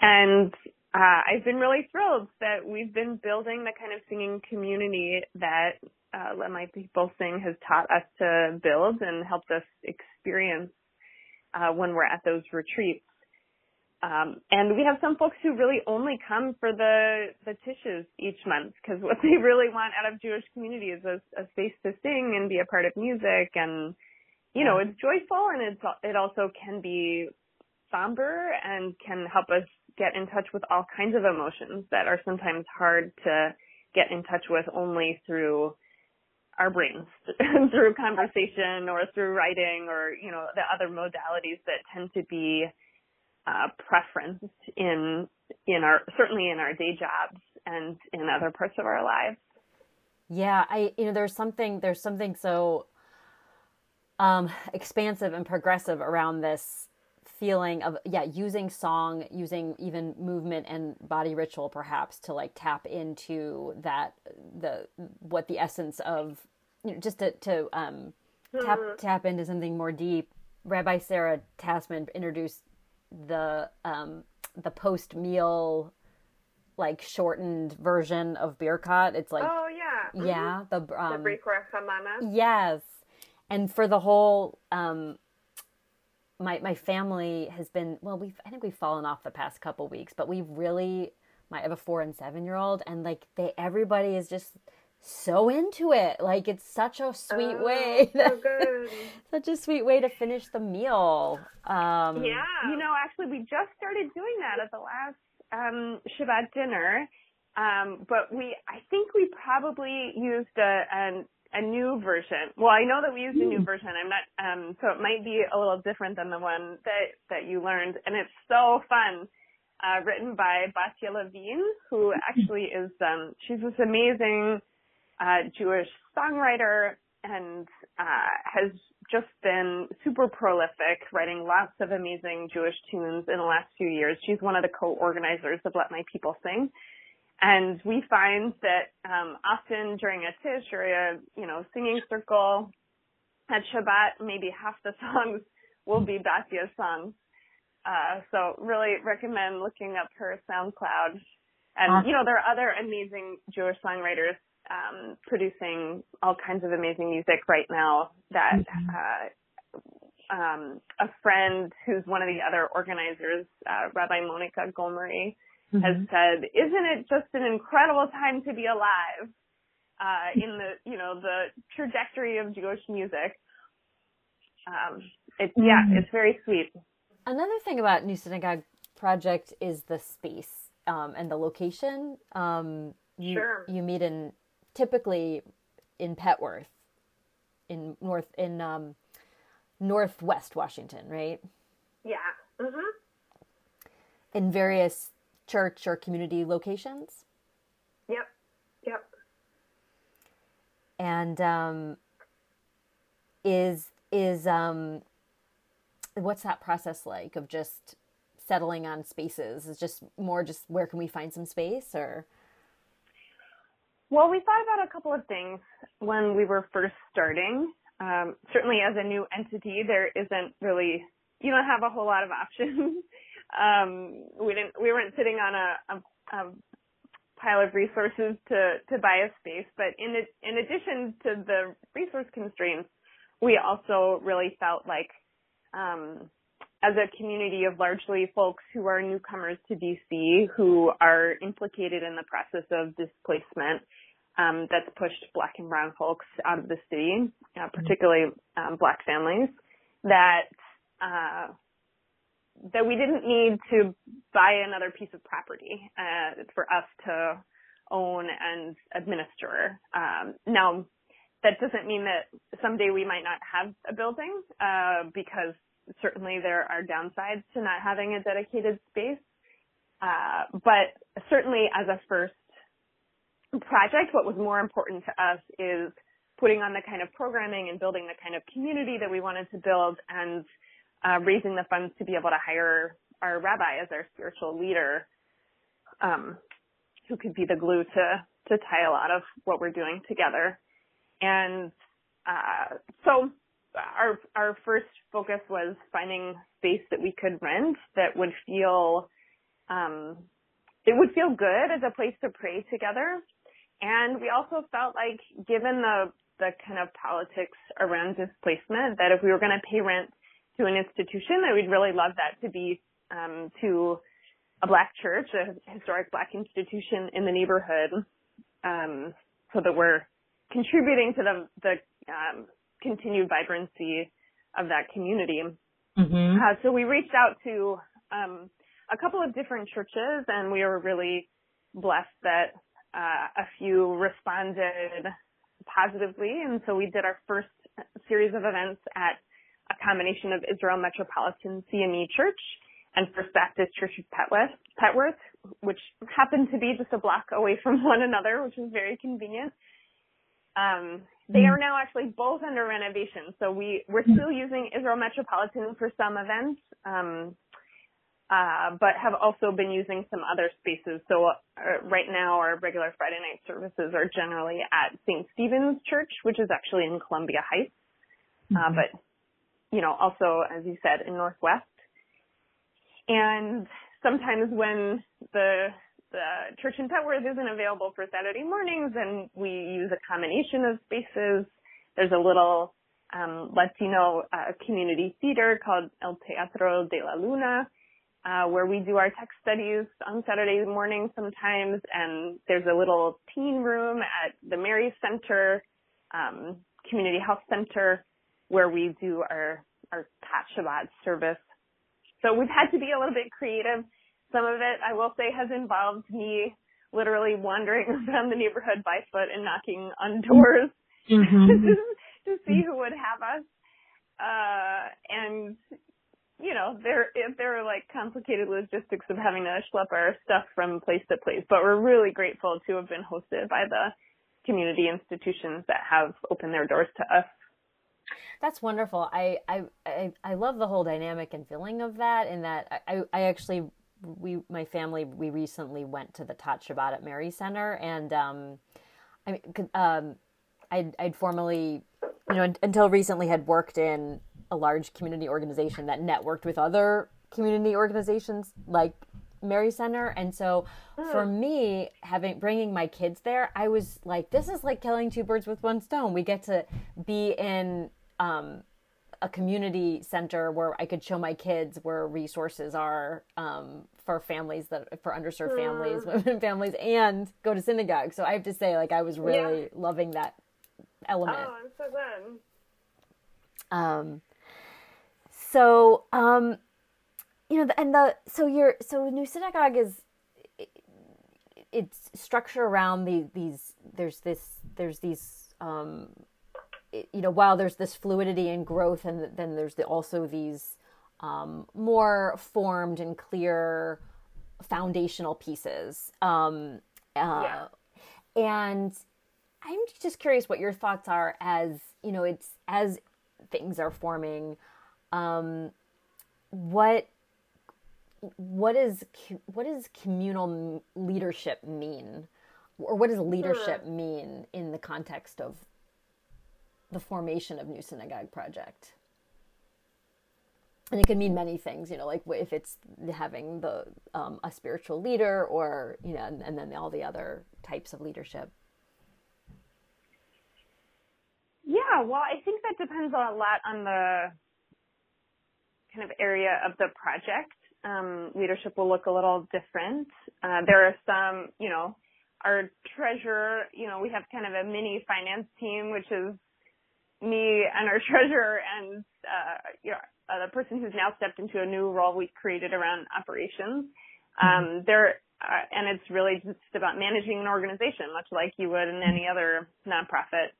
and uh, I've been really thrilled that we've been building the kind of singing community that uh, Let My People Sing has taught us to build and helped us experience uh, when we're at those retreats. Um, and we have some folks who really only come for the the tishes each month because what they really want out of Jewish community is a, a space to sing and be a part of music, and you know it's joyful and it's it also can be somber and can help us get in touch with all kinds of emotions that are sometimes hard to get in touch with only through our brains through conversation or through writing or you know the other modalities that tend to be uh, preferenced in in our certainly in our day jobs and in other parts of our lives. Yeah i you know there's something there's something so um expansive and progressive around this feeling of yeah using song using even movement and body ritual perhaps to like tap into that the what the essence of you know just to to um tap mm-hmm. tap into something more deep. Rabbi sarah tassman introduced the um the post meal like shortened version of beer birkat. It's like oh yeah. Mm-hmm. yeah the um the yes. And for the whole um my my family has been well we've i think we've fallen off the past couple weeks but we've really my I have a four and seven year old and like they everybody is just so into it. Like it's such a sweet oh, way so such a sweet way to finish the meal. Um yeah you know actually we just started doing that at the last um shabbat dinner. Um but we i think we probably used a an a new version. Well, I know that we used a new hmm. version. I'm not, um, so it might be a little different than the one that, that you learned. And it's so fun. Uh, written by Batya Levine, who actually is, um, she's this amazing, uh, Jewish songwriter and, uh, has just been super prolific, writing lots of amazing Jewish tunes in the last few years. She's one of the co-organizers of Let My People Sing. And we find that um, often during a tish or a you know singing circle at Shabbat, maybe half the songs will be Batya's songs. Uh, so really recommend looking up her SoundCloud. And you know there are other amazing Jewish songwriters um, producing all kinds of amazing music right now. That mm-hmm. uh, um, a friend who's one of the other organizers, uh, Rabbi Monica Gomery, mm-hmm. has said, "Isn't it just an incredible time to be alive?" Uh, in the you know the trajectory of Jewish music. Um, it's yeah, mm-hmm. it's very sweet. Another thing about New Synagogue Project is the space um, and the location. Um, you, sure. You meet in typically in Petworth, in north in um, northwest Washington, right? Yeah. Mhm. In various church or community locations? Yep. Yep. And um, is is um, what's that process like of just settling on spaces? Is just more just where can we find some space or? Well, we thought about a couple of things when we were first starting. Um, certainly, as a new entity, there isn't really you don't have a whole lot of options. Um, we didn't we weren't sitting on a, a, a pile of resources to to buy a space, but in in addition to the resource constraints, we also really felt like um, as a community of largely folks who are newcomers to DC who are implicated in the process of displacement um, that's pushed black and brown folks out of the city, uh, particularly um, black families, that that we didn't need to buy another piece of property uh, for us to own and administer. Um, now, that doesn't mean that someday we might not have a building, uh, because certainly there are downsides to not having a dedicated space. Uh, but certainly as a first project, what was more important to us is putting on the kind of programming and building the kind of community that we wanted to build and uh, raising the funds to be able to hire our rabbi as our spiritual leader, um, who could be the glue to to tie a lot of what we're doing together. And uh, so our our first focus was finding space that we could rent that would feel um, it would feel good as a place to pray together. And we also felt like given the the kind of politics around displacement that if we were going to pay rent to an institution that we'd really love that to be um, to a black church, a historic black institution in the neighborhood, um, so that we're contributing to the the um, continued vibrancy of that community. Mm-hmm. Uh, so we reached out to um, a couple of different churches, and we were really blessed that uh, a few responded positively. And so we did our first series of events at a combination of Israel Metropolitan CME Church and First Baptist Church of Petworth, Petworth, which happened to be just a block away from one another, which was very convenient. Um, they hmm. are now actually both under renovation, so we we're hmm. still using Israel Metropolitan for some events, um, uh, but have also been using some other spaces. So uh, right now, our regular Friday night services are generally at St. Stephen's Church, which is actually in Columbia Heights, uh, mm-hmm. but you know, also, as you said, in Northwest. And sometimes when the the church in Petworth isn't available for Saturday mornings, and we use a combination of spaces. There's a little um, Latino uh, community theater called El Teatro de la Luna, uh, where we do our text studies on Saturday mornings sometimes. And there's a little teen room at the Mary Center, um, Community Health Center, where we do our, our Tot Shabbat service. So we've had to be a little bit creative. Some of it, I will say, has involved me literally wandering around the neighborhood by foot and knocking on doors mm-hmm. to see who would have us. Uh, and you know, there if there are like complicated logistics of having to schlep our stuff from place to place, but we're really grateful to have been hosted by the community institutions that have opened their doors to us that's wonderful. I, I, I, I love the whole dynamic and feeling of that. And that I, I actually, we, my family, we recently went to the Tot Shabbat at Mary Center, and um, I mean, um, I'd, I'd formerly, you know, until recently had worked in a large community organization that networked with other community organizations like Mary Center, and so for hmm. me, having bringing my kids there, I was like, this is like killing two birds with one stone. We get to be in um, a community center where I could show my kids where resources are um, for families that for underserved families, women families, and go to synagogue. So I have to say, like, I was really yeah. loving that element. Oh, I'm so glad. Um, so um, you know, and the so your so new synagogue is it's structure around the these there's this there's these um you know while there's this fluidity and growth and then there's the, also these um more formed and clear foundational pieces. Um uh, yeah. and i'm just curious what your thoughts are as you know it's as things are forming um what what is what does communal leadership mean? Or what does leadership mean in the context of the formation of New Synagogue Project? And it can mean many things, you know, like if it's having the um, a spiritual leader, or you know, and, and then all the other types of leadership. Yeah, well, I think that depends a lot on the kind of area of the project. Um, leadership will look a little different. Uh, there are some, you know, our treasurer, you know, we have kind of a mini finance team, which is me and our treasurer and, uh, you know, uh, the person who's now stepped into a new role we created around operations. Um, mm-hmm. there, uh, and it's really just about managing an organization, much like you would in any other nonprofit.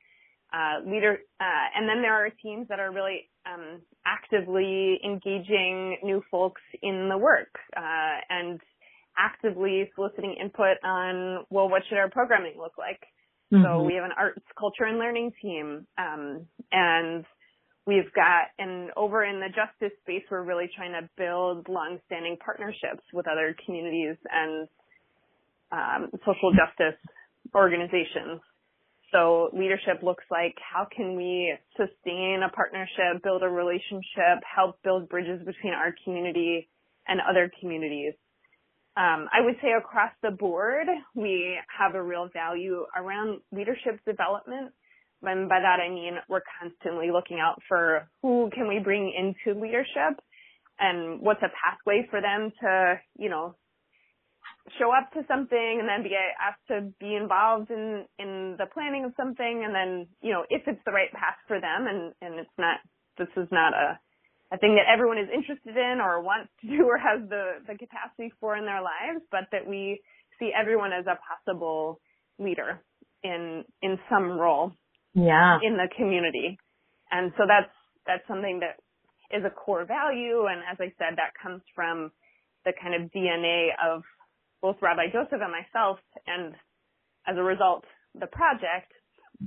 Uh, leader, uh, and then there are teams that are really um, actively engaging new folks in the work uh, and actively soliciting input on, well, what should our programming look like? Mm-hmm. So we have an arts, culture, and learning team, um, and we've got, and over in the justice space, we're really trying to build long-standing partnerships with other communities and um, social justice organizations. So leadership looks like how can we sustain a partnership, build a relationship, help build bridges between our community and other communities. Um, I would say across the board, we have a real value around leadership development. And by that I mean we're constantly looking out for who can we bring into leadership and what's a pathway for them to, you know, show up to something and then be asked to be involved in, in the planning of something and then, you know, if it's the right path for them and, and it's not, this is not a a thing that everyone is interested in or wants to do or has the, the capacity for in their lives, but that we see everyone as a possible leader in, in some role yeah. in the community. And so that's, that's something that is a core value. And as I said, that comes from the kind of DNA of both Rabbi Joseph and myself. And as a result, the project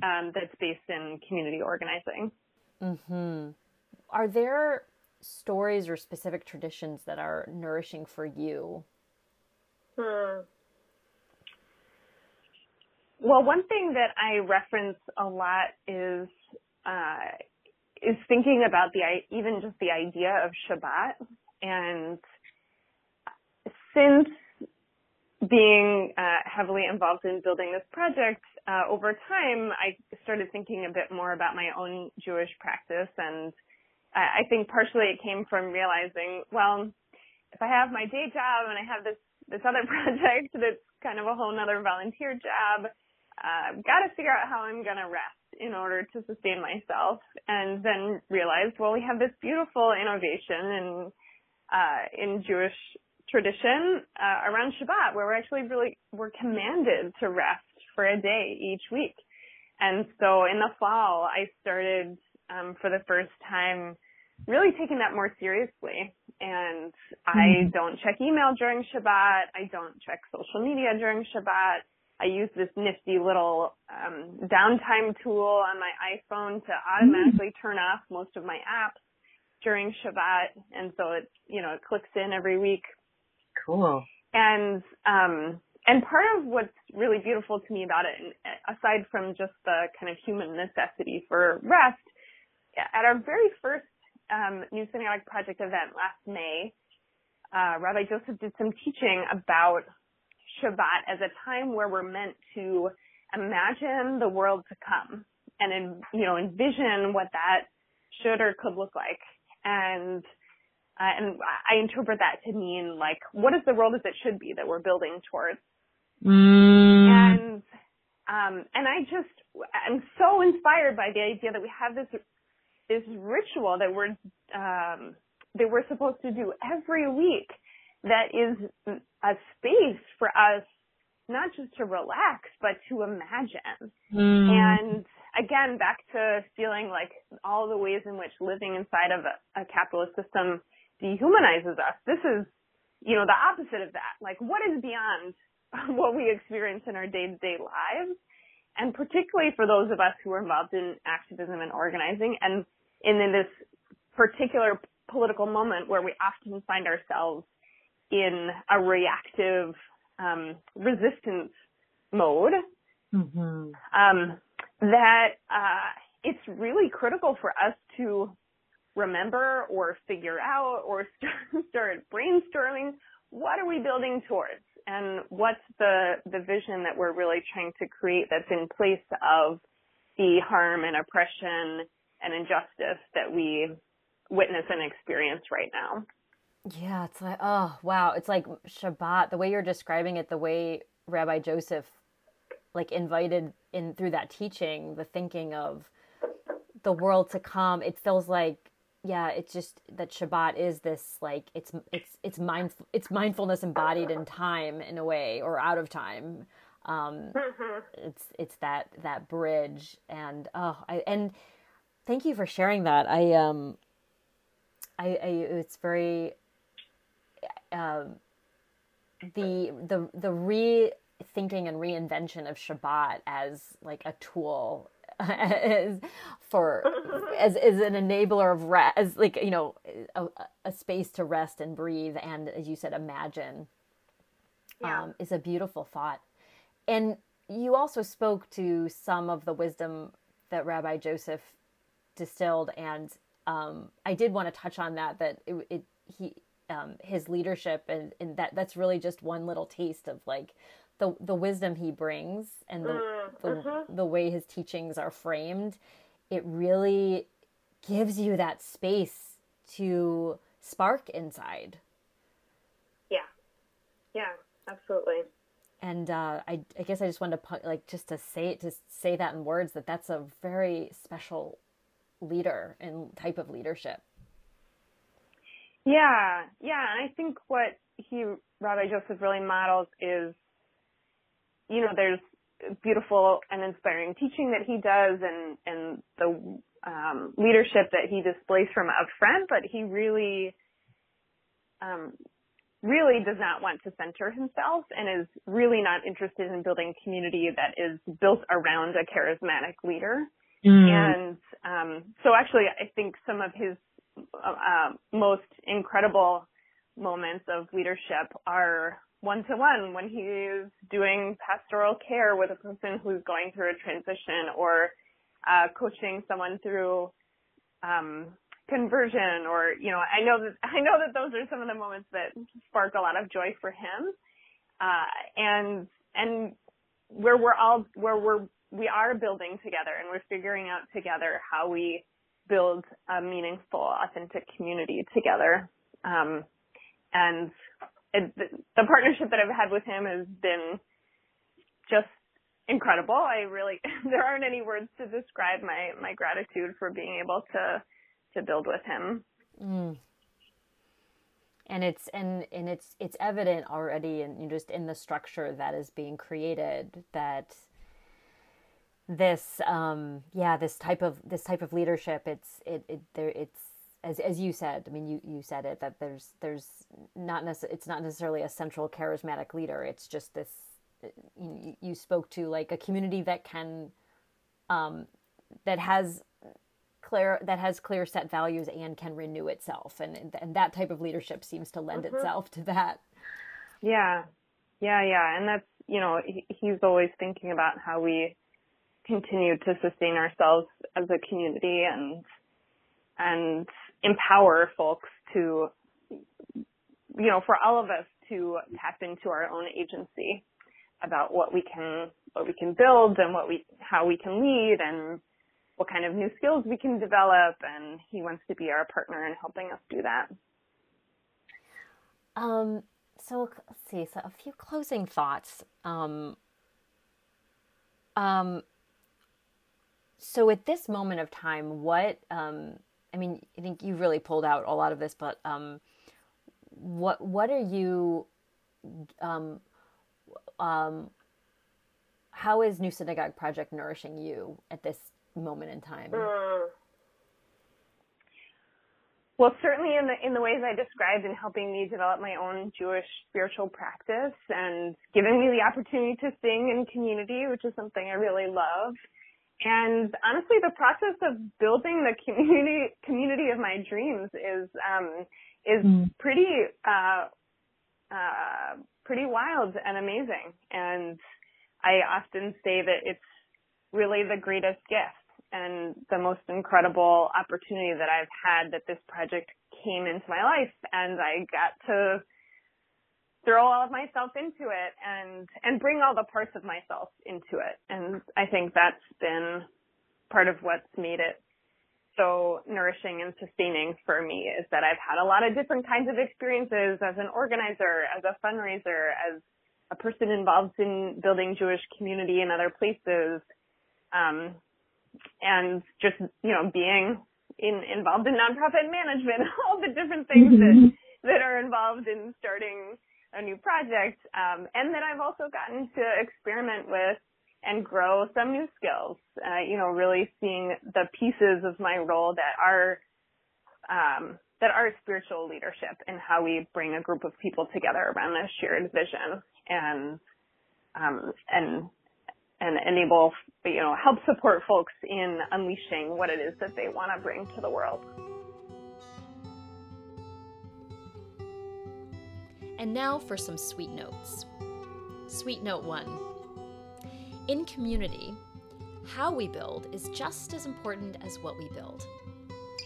um, that's based in community organizing. Mm-hmm. Are there stories or specific traditions that are nourishing for you? Hmm. Well, one thing that I reference a lot is uh, is thinking about the even just the idea of Shabbat, and since being uh, heavily involved in building this project uh, over time, I started thinking a bit more about my own Jewish practice and I think partially it came from realizing, well, if I have my day job and I have this this other project that's kind of a whole other volunteer job, uh, I've got to figure out how I'm going to rest in order to sustain myself. And then realized, well, we have this beautiful innovation in uh, in Jewish tradition uh, around Shabbat, where we're actually really we're commanded to rest for a day each week. And so in the fall, I started um, for the first time really taking that more seriously. And I mm-hmm. don't check email during Shabbat. I don't check social media during Shabbat. I use this nifty little um, downtime tool on my iPhone to automatically mm. turn off most of my apps during Shabbat, and so it you know it clicks in every week. Cool. And um, and part of what's really beautiful to me about it, aside from just the kind of human necessity for rest, at our very first um, New Synagogue Project event last May, uh, Rabbi Joseph did some teaching about Shabbat as a time where we're meant to imagine the world to come and, you know, envision what that should or could look like. And, uh, and I interpret that to mean like, what is the world as it should be that we're building towards? Mm. And, um, and I just, I'm so inspired by the idea that we have this this ritual that we're um, that we're supposed to do every week that is a space for us not just to relax but to imagine. Mm. and again back to feeling like all the ways in which living inside of a, a capitalist system dehumanizes us. This is you know the opposite of that. Like what is beyond what we experience in our day-to-day lives? And particularly for those of us who are involved in activism and organizing and and in this particular political moment where we often find ourselves in a reactive um, resistance mode. Mm-hmm. Um, that uh, it's really critical for us to remember or figure out or start, start brainstorming what are we building towards and what's the the vision that we're really trying to create that's in place of the harm and oppression and injustice that we witness and experience right now. Yeah, it's like oh wow, it's like Shabbat. The way you're describing it, the way Rabbi Joseph like invited in through that teaching, the thinking of the world to come. It feels like yeah, it's just that Shabbat is this like it's it's it's mind it's mindfulness embodied in time in a way or out of time. Um, mm-hmm. It's it's that that bridge and oh I and thank you for sharing that. I um I, I it's very um the the the rethinking and reinvention of Shabbat as like a tool as for as as an enabler of rest, as like you know a, a, space to rest and breathe, and as you said, imagine. Yeah. Um, is a beautiful thought, and you also spoke to some of the wisdom that Rabbi Joseph distilled, and um, I did want to touch on that. That it, it he um, his leadership and, and that that's really just one little taste of like the the wisdom he brings and the, the, mm-hmm. the way his teachings are framed, it really gives you that space to spark inside. Yeah, yeah, absolutely. And uh, I, I guess I just wanted to like just to say it to say that in words that that's a very special leader and type of leadership. Yeah, yeah, and I think what he Rabbi Joseph really models is you know, there's beautiful and inspiring teaching that he does and, and the um, leadership that he displays from up front, but he really, um, really does not want to center himself and is really not interested in building community that is built around a charismatic leader. Mm. And um, so actually, I think some of his uh, uh most incredible moments of leadership are one to one when he's doing pastoral care with a person who's going through a transition or uh, coaching someone through um, conversion or you know I know that I know that those are some of the moments that spark a lot of joy for him uh, and and where we're all where we're we are building together and we're figuring out together how we build a meaningful authentic community together um, and it, the partnership that I've had with him has been just incredible. I really there aren't any words to describe my my gratitude for being able to to build with him. Mm. And it's and and it's it's evident already and just in the structure that is being created that this um yeah this type of this type of leadership it's it, it there it's as as you said, I mean, you you said it that there's there's not necess- it's not necessarily a central charismatic leader. It's just this. You, you spoke to like a community that can, um, that has clear that has clear set values and can renew itself, and and that type of leadership seems to lend mm-hmm. itself to that. Yeah, yeah, yeah, and that's you know he, he's always thinking about how we continue to sustain ourselves as a community and and empower folks to, you know, for all of us to tap into our own agency about what we can, what we can build and what we, how we can lead and what kind of new skills we can develop. And he wants to be our partner in helping us do that. Um, so let's see. So a few closing thoughts. Um, um, so at this moment of time, what um, I mean, I think you really pulled out a lot of this, but um, what what are you? Um, um, how is New Synagogue Project nourishing you at this moment in time? Mm. Well, certainly in the in the ways I described in helping me develop my own Jewish spiritual practice and giving me the opportunity to sing in community, which is something I really love. And honestly, the process of building the community community of my dreams is um, is mm. pretty uh, uh, pretty wild and amazing. And I often say that it's really the greatest gift and the most incredible opportunity that I've had that this project came into my life and I got to throw all of myself into it and and bring all the parts of myself into it and i think that's been part of what's made it so nourishing and sustaining for me is that i've had a lot of different kinds of experiences as an organizer as a fundraiser as a person involved in building jewish community in other places um, and just you know being in involved in nonprofit management all the different things mm-hmm. that that are involved in starting a new project. Um, and then I've also gotten to experiment with and grow some new skills. Uh, you know, really seeing the pieces of my role that are um, that are spiritual leadership and how we bring a group of people together around a shared vision and um, and and enable you know help support folks in unleashing what it is that they want to bring to the world. And now for some sweet notes. Sweet note one In community, how we build is just as important as what we build.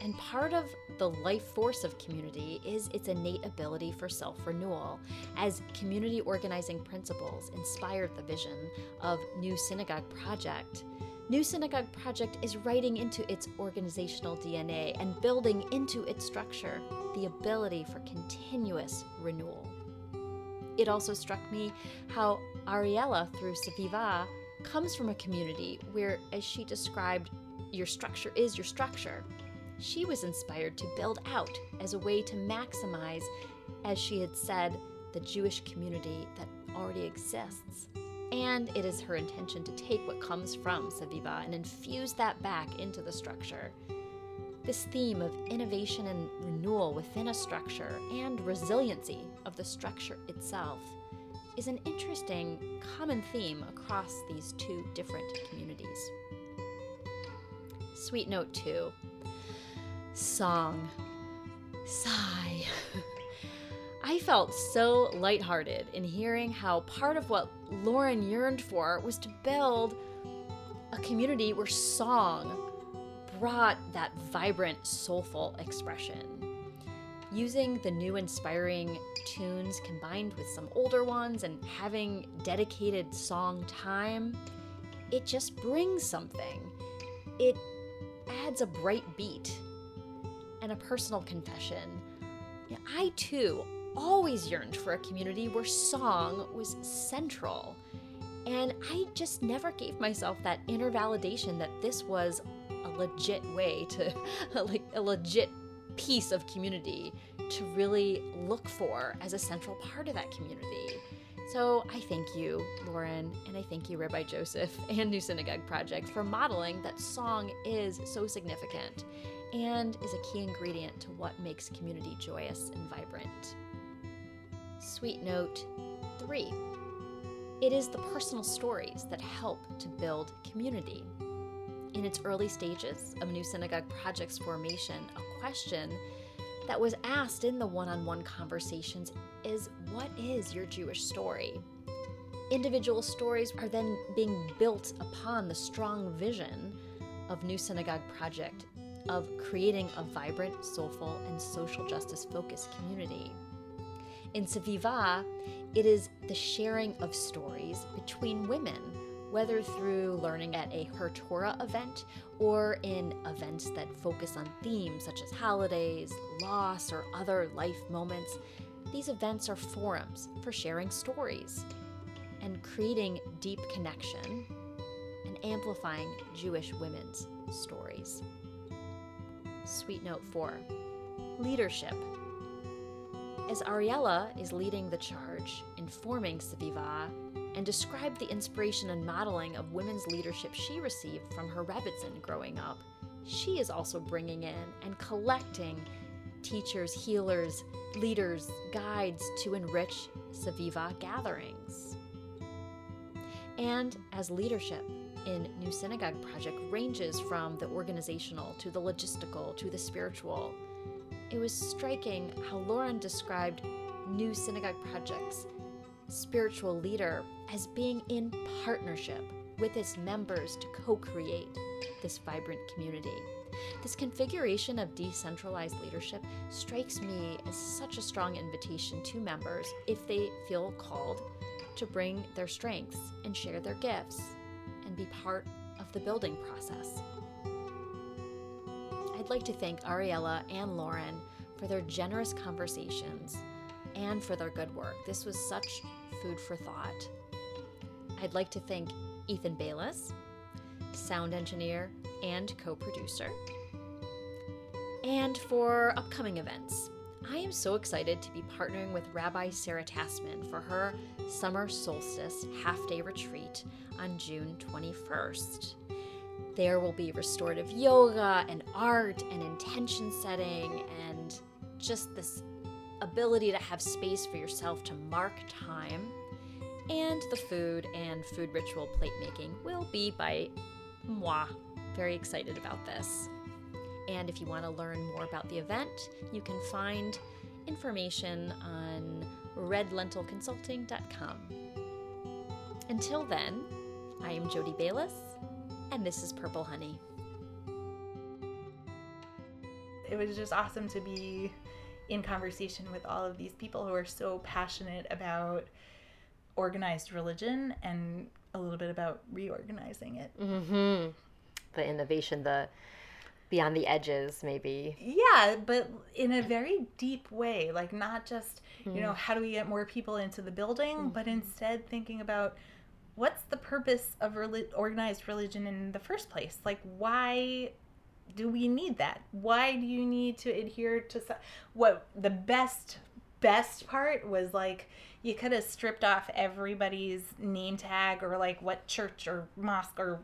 And part of the life force of community is its innate ability for self renewal, as community organizing principles inspired the vision of New Synagogue Project. New Synagogue Project is writing into its organizational DNA and building into its structure the ability for continuous renewal. It also struck me how Ariella, through Saviva, comes from a community where, as she described, your structure is your structure. She was inspired to build out as a way to maximize, as she had said, the Jewish community that already exists. And it is her intention to take what comes from Saviva and infuse that back into the structure. This theme of innovation and renewal within a structure and resiliency of the structure itself is an interesting common theme across these two different communities. Sweet note two song. Sigh. I felt so lighthearted in hearing how part of what Lauren yearned for was to build a community where song brought that vibrant, soulful expression. Using the new inspiring tunes combined with some older ones and having dedicated song time, it just brings something. It adds a bright beat and a personal confession. I too always yearned for a community where song was central. And I just never gave myself that inner validation that this was a legit way to like a legit piece of community to really look for as a central part of that community. So I thank you, Lauren, and I thank you, Rabbi Joseph and New Synagogue Project, for modeling that song is so significant and is a key ingredient to what makes community joyous and vibrant. Sweet note three it is the personal stories that help to build community in its early stages of New Synagogue Project's formation, a question that was asked in the one on one conversations is What is your Jewish story? Individual stories are then being built upon the strong vision of New Synagogue Project of creating a vibrant, soulful, and social justice focused community. In Saviva, it is the sharing of stories between women whether through learning at a Her Torah event or in events that focus on themes such as holidays, loss, or other life moments. These events are forums for sharing stories and creating deep connection and amplifying Jewish women's stories. Sweet note 4 Leadership. As Ariella is leading the charge informing Saviva and described the inspiration and modeling of women's leadership she received from her Rebbetzin growing up. She is also bringing in and collecting teachers, healers, leaders, guides to enrich Saviva gatherings. And as leadership in New Synagogue Project ranges from the organizational to the logistical to the spiritual, it was striking how Lauren described New Synagogue Projects spiritual leader as being in partnership with its members to co create this vibrant community. This configuration of decentralized leadership strikes me as such a strong invitation to members if they feel called to bring their strengths and share their gifts and be part of the building process. I'd like to thank Ariella and Lauren for their generous conversations and for their good work. This was such food for thought. I'd like to thank Ethan Bayless, sound engineer and co producer. And for upcoming events, I am so excited to be partnering with Rabbi Sarah Tassman for her summer solstice half day retreat on June 21st. There will be restorative yoga and art and intention setting and just this ability to have space for yourself to mark time. And the food and food ritual plate making will be by moi. Very excited about this. And if you want to learn more about the event, you can find information on redlentilconsulting.com. Until then, I am Jody Bayless, and this is Purple Honey. It was just awesome to be in conversation with all of these people who are so passionate about organized religion and a little bit about reorganizing it. Mm-hmm. The innovation, the beyond the edges maybe yeah but in a very deep way like not just you know how do we get more people into the building mm-hmm. but instead thinking about what's the purpose of relig- organized religion in the first place like why do we need that? Why do you need to adhere to so- what the best best part was like you could have stripped off everybody's name tag or like what church or mosque or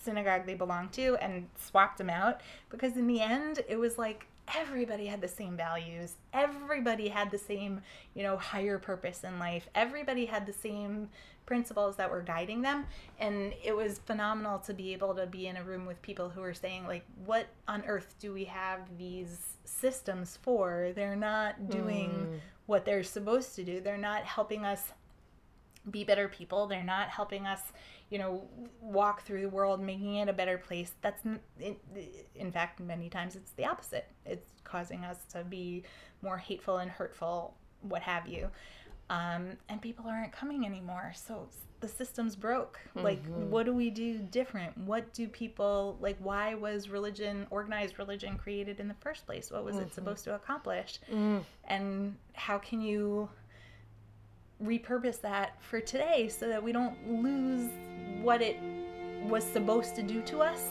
synagogue they belonged to and swapped them out because in the end it was like everybody had the same values. Everybody had the same you know higher purpose in life. Everybody had the same principles that were guiding them and it was phenomenal to be able to be in a room with people who were saying like what on earth do we have these systems for? They're not doing mm. what they're supposed to do. They're not helping us be better people. They're not helping us you know walk through the world making it a better place. That's in fact many times it's the opposite. It's causing us to be more hateful and hurtful what have you um, and people aren't coming anymore so the system's broke like mm-hmm. what do we do different what do people like why was religion organized religion created in the first place what was mm-hmm. it supposed to accomplish mm. and how can you repurpose that for today so that we don't lose what it was supposed to do to us